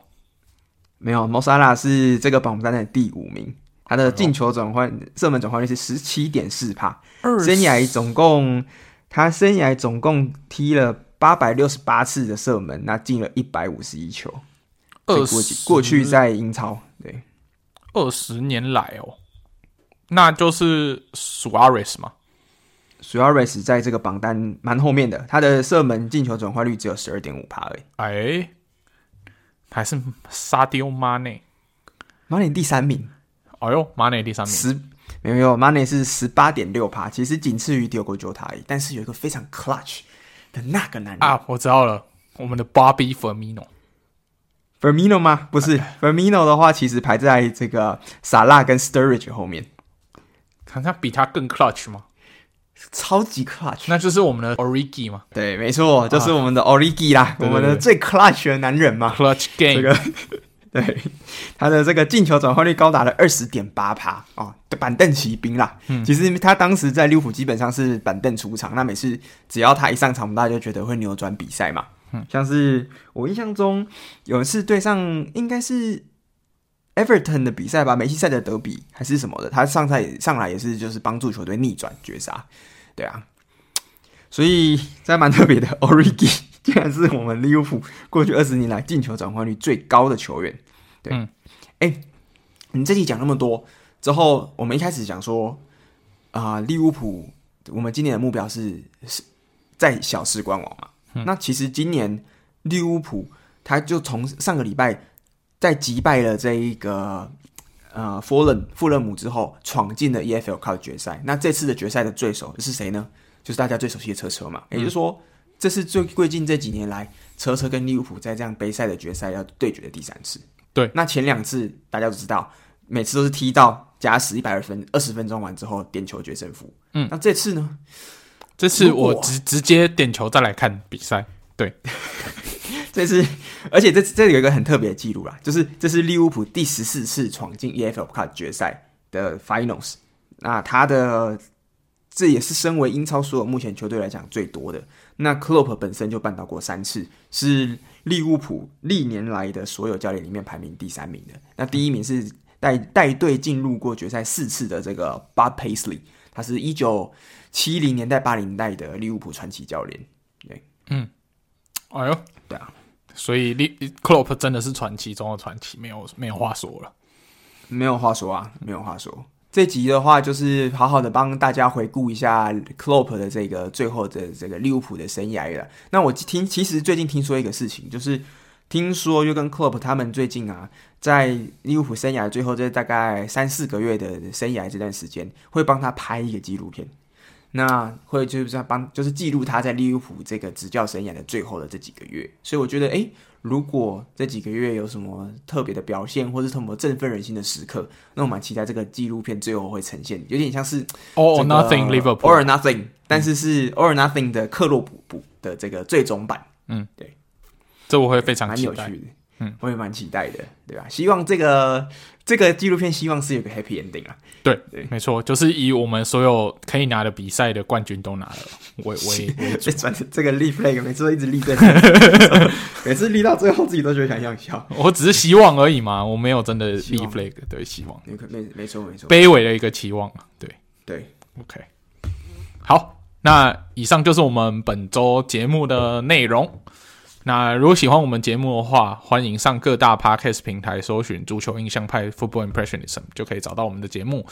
没有，莫萨拉是这个榜单的第五名，他的进球转换、射门转换率是十七点四帕，生涯总共他生涯总共踢了。八百六十八次的射门，那进了一百五十一球。过过去在英超，对，二十年来哦，那就是苏亚雷斯嘛。苏亚雷斯在这个榜单蛮后面的，他的射门进球转化率只有十二点五帕而已。哎，还是沙迪奥马内，马内第三名。哎呦，马内第三名，十没有没有，马内是十八点六帕，其实仅次于 Diogo Jota 而已。但是有一个非常 clutch。的那个男人啊，我知道了，我们的 Bobby Firmino，Firmino 吗？不是 f e r m i n o 的话其实排在这个萨拉跟 Sturridge 后面，看他比他更 clutch 吗？超级 clutch，那就是我们的 Origi 嘛？对，没错，就是我们的 Origi 啦，啊、我们的最 clutch 的男人嘛，clutch game，这个。*laughs* 对，他的这个进球转换率高达了二十点八趴啊，板凳骑兵啦。嗯，其实他当时在利物浦基本上是板凳出场，那每次只要他一上场，大家就觉得会扭转比赛嘛。嗯，像是我印象中有一次对上应该是 Everton 的比赛吧，梅西赛的德比还是什么的，他上赛上来也是就是帮助球队逆转绝杀。对啊，所以这蛮特别的 *laughs* Origi 竟然是我们利物浦过去二十年来进球转换率最高的球员，对，哎、嗯。欸，你这期讲那么多之后，我们一开始讲说啊、呃，利物浦，我们今年的目标是是在小时官网嘛、嗯。那其实今年利物浦，他就从上个礼拜在击败了这一个呃富勒富勒姆之后，闯进了 EFL Cup 决赛。那这次的决赛的对手是谁呢？就是大家最熟悉的车车嘛，也就是说。嗯这是最最近这几年来，车车跟利物浦在这样杯赛的决赛要对决的第三次。对，那前两次大家都知道，每次都是踢到加时一百二分，二十分钟完之后点球决胜负。嗯，那这次呢？这次我直直接点球再来看比赛。对，*laughs* 这次，而且这这有一个很特别的记录啦，就是这是利物浦第十四次闯进 EFL Cup 决赛的 Finals。那他的这也是身为英超所有目前球队来讲最多的。那克洛普本身就办到过三次，是利物浦历年来的所有教练里面排名第三名的。那第一名是带带队进入过决赛四次的这个 Bob Paisley，他是一九七零年代八零年代的利物浦传奇教练。对，嗯，哎呦，对啊，所以利克洛普真的是传奇中的传奇，没有没有话说了，没有话说啊，没有话说。这集的话，就是好好的帮大家回顾一下 Klopp 的这个最后的这个利物浦的生涯了。那我听，其实最近听说一个事情，就是听说又跟 Klopp 他们最近啊，在利物浦生涯最后这大概三四个月的生涯这段时间，会帮他拍一个纪录片。那会就是帮，就是记录他在利物浦这个执教生涯的最后的这几个月。所以我觉得，诶，如果这几个月有什么特别的表现，或是什么振奋人心的时刻，那我蛮期待这个纪录片最后会呈现，有点像是 All or Nothing Liverpool All or Nothing，但是是 All or Nothing 的克洛普普的这个最终版。嗯，对，这我会非常蛮有趣的。嗯，我也蛮期待的，对吧？希望这个这个纪录片希望是有个 happy ending 啊。对对，没错，就是以我们所有可以拿的比赛的冠军都拿了，为为为主。转 *laughs* 这个立 flag，每次都一直立在那，每次立到最后自己都觉得想想笑。我只是希望而已嘛，我没有真的立 flag，对，希望。没没没错没错，卑微的一个期望，对对，OK。好，那以上就是我们本周节目的内容。那如果喜欢我们节目的话，欢迎上各大 Podcast 平台搜寻“足球印象派 Football Impressionism” 就可以找到我们的节目。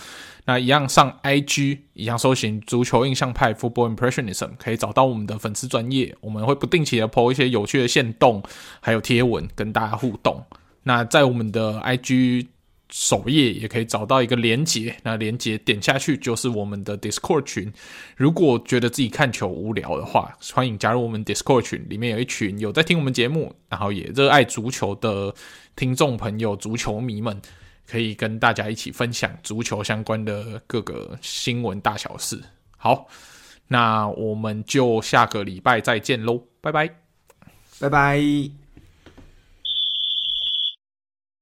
那一样上 IG，一样搜寻“足球印象派 Football Impressionism” 可以找到我们的粉丝专业。我们会不定期的 po 一些有趣的线动，还有贴文跟大家互动。那在我们的 IG。首页也可以找到一个连接，那连接点下去就是我们的 Discord 群。如果觉得自己看球无聊的话，欢迎加入我们 Discord 群，里面有一群有在听我们节目，然后也热爱足球的听众朋友、足球迷们，可以跟大家一起分享足球相关的各个新闻大小事。好，那我们就下个礼拜再见喽，拜拜，拜拜。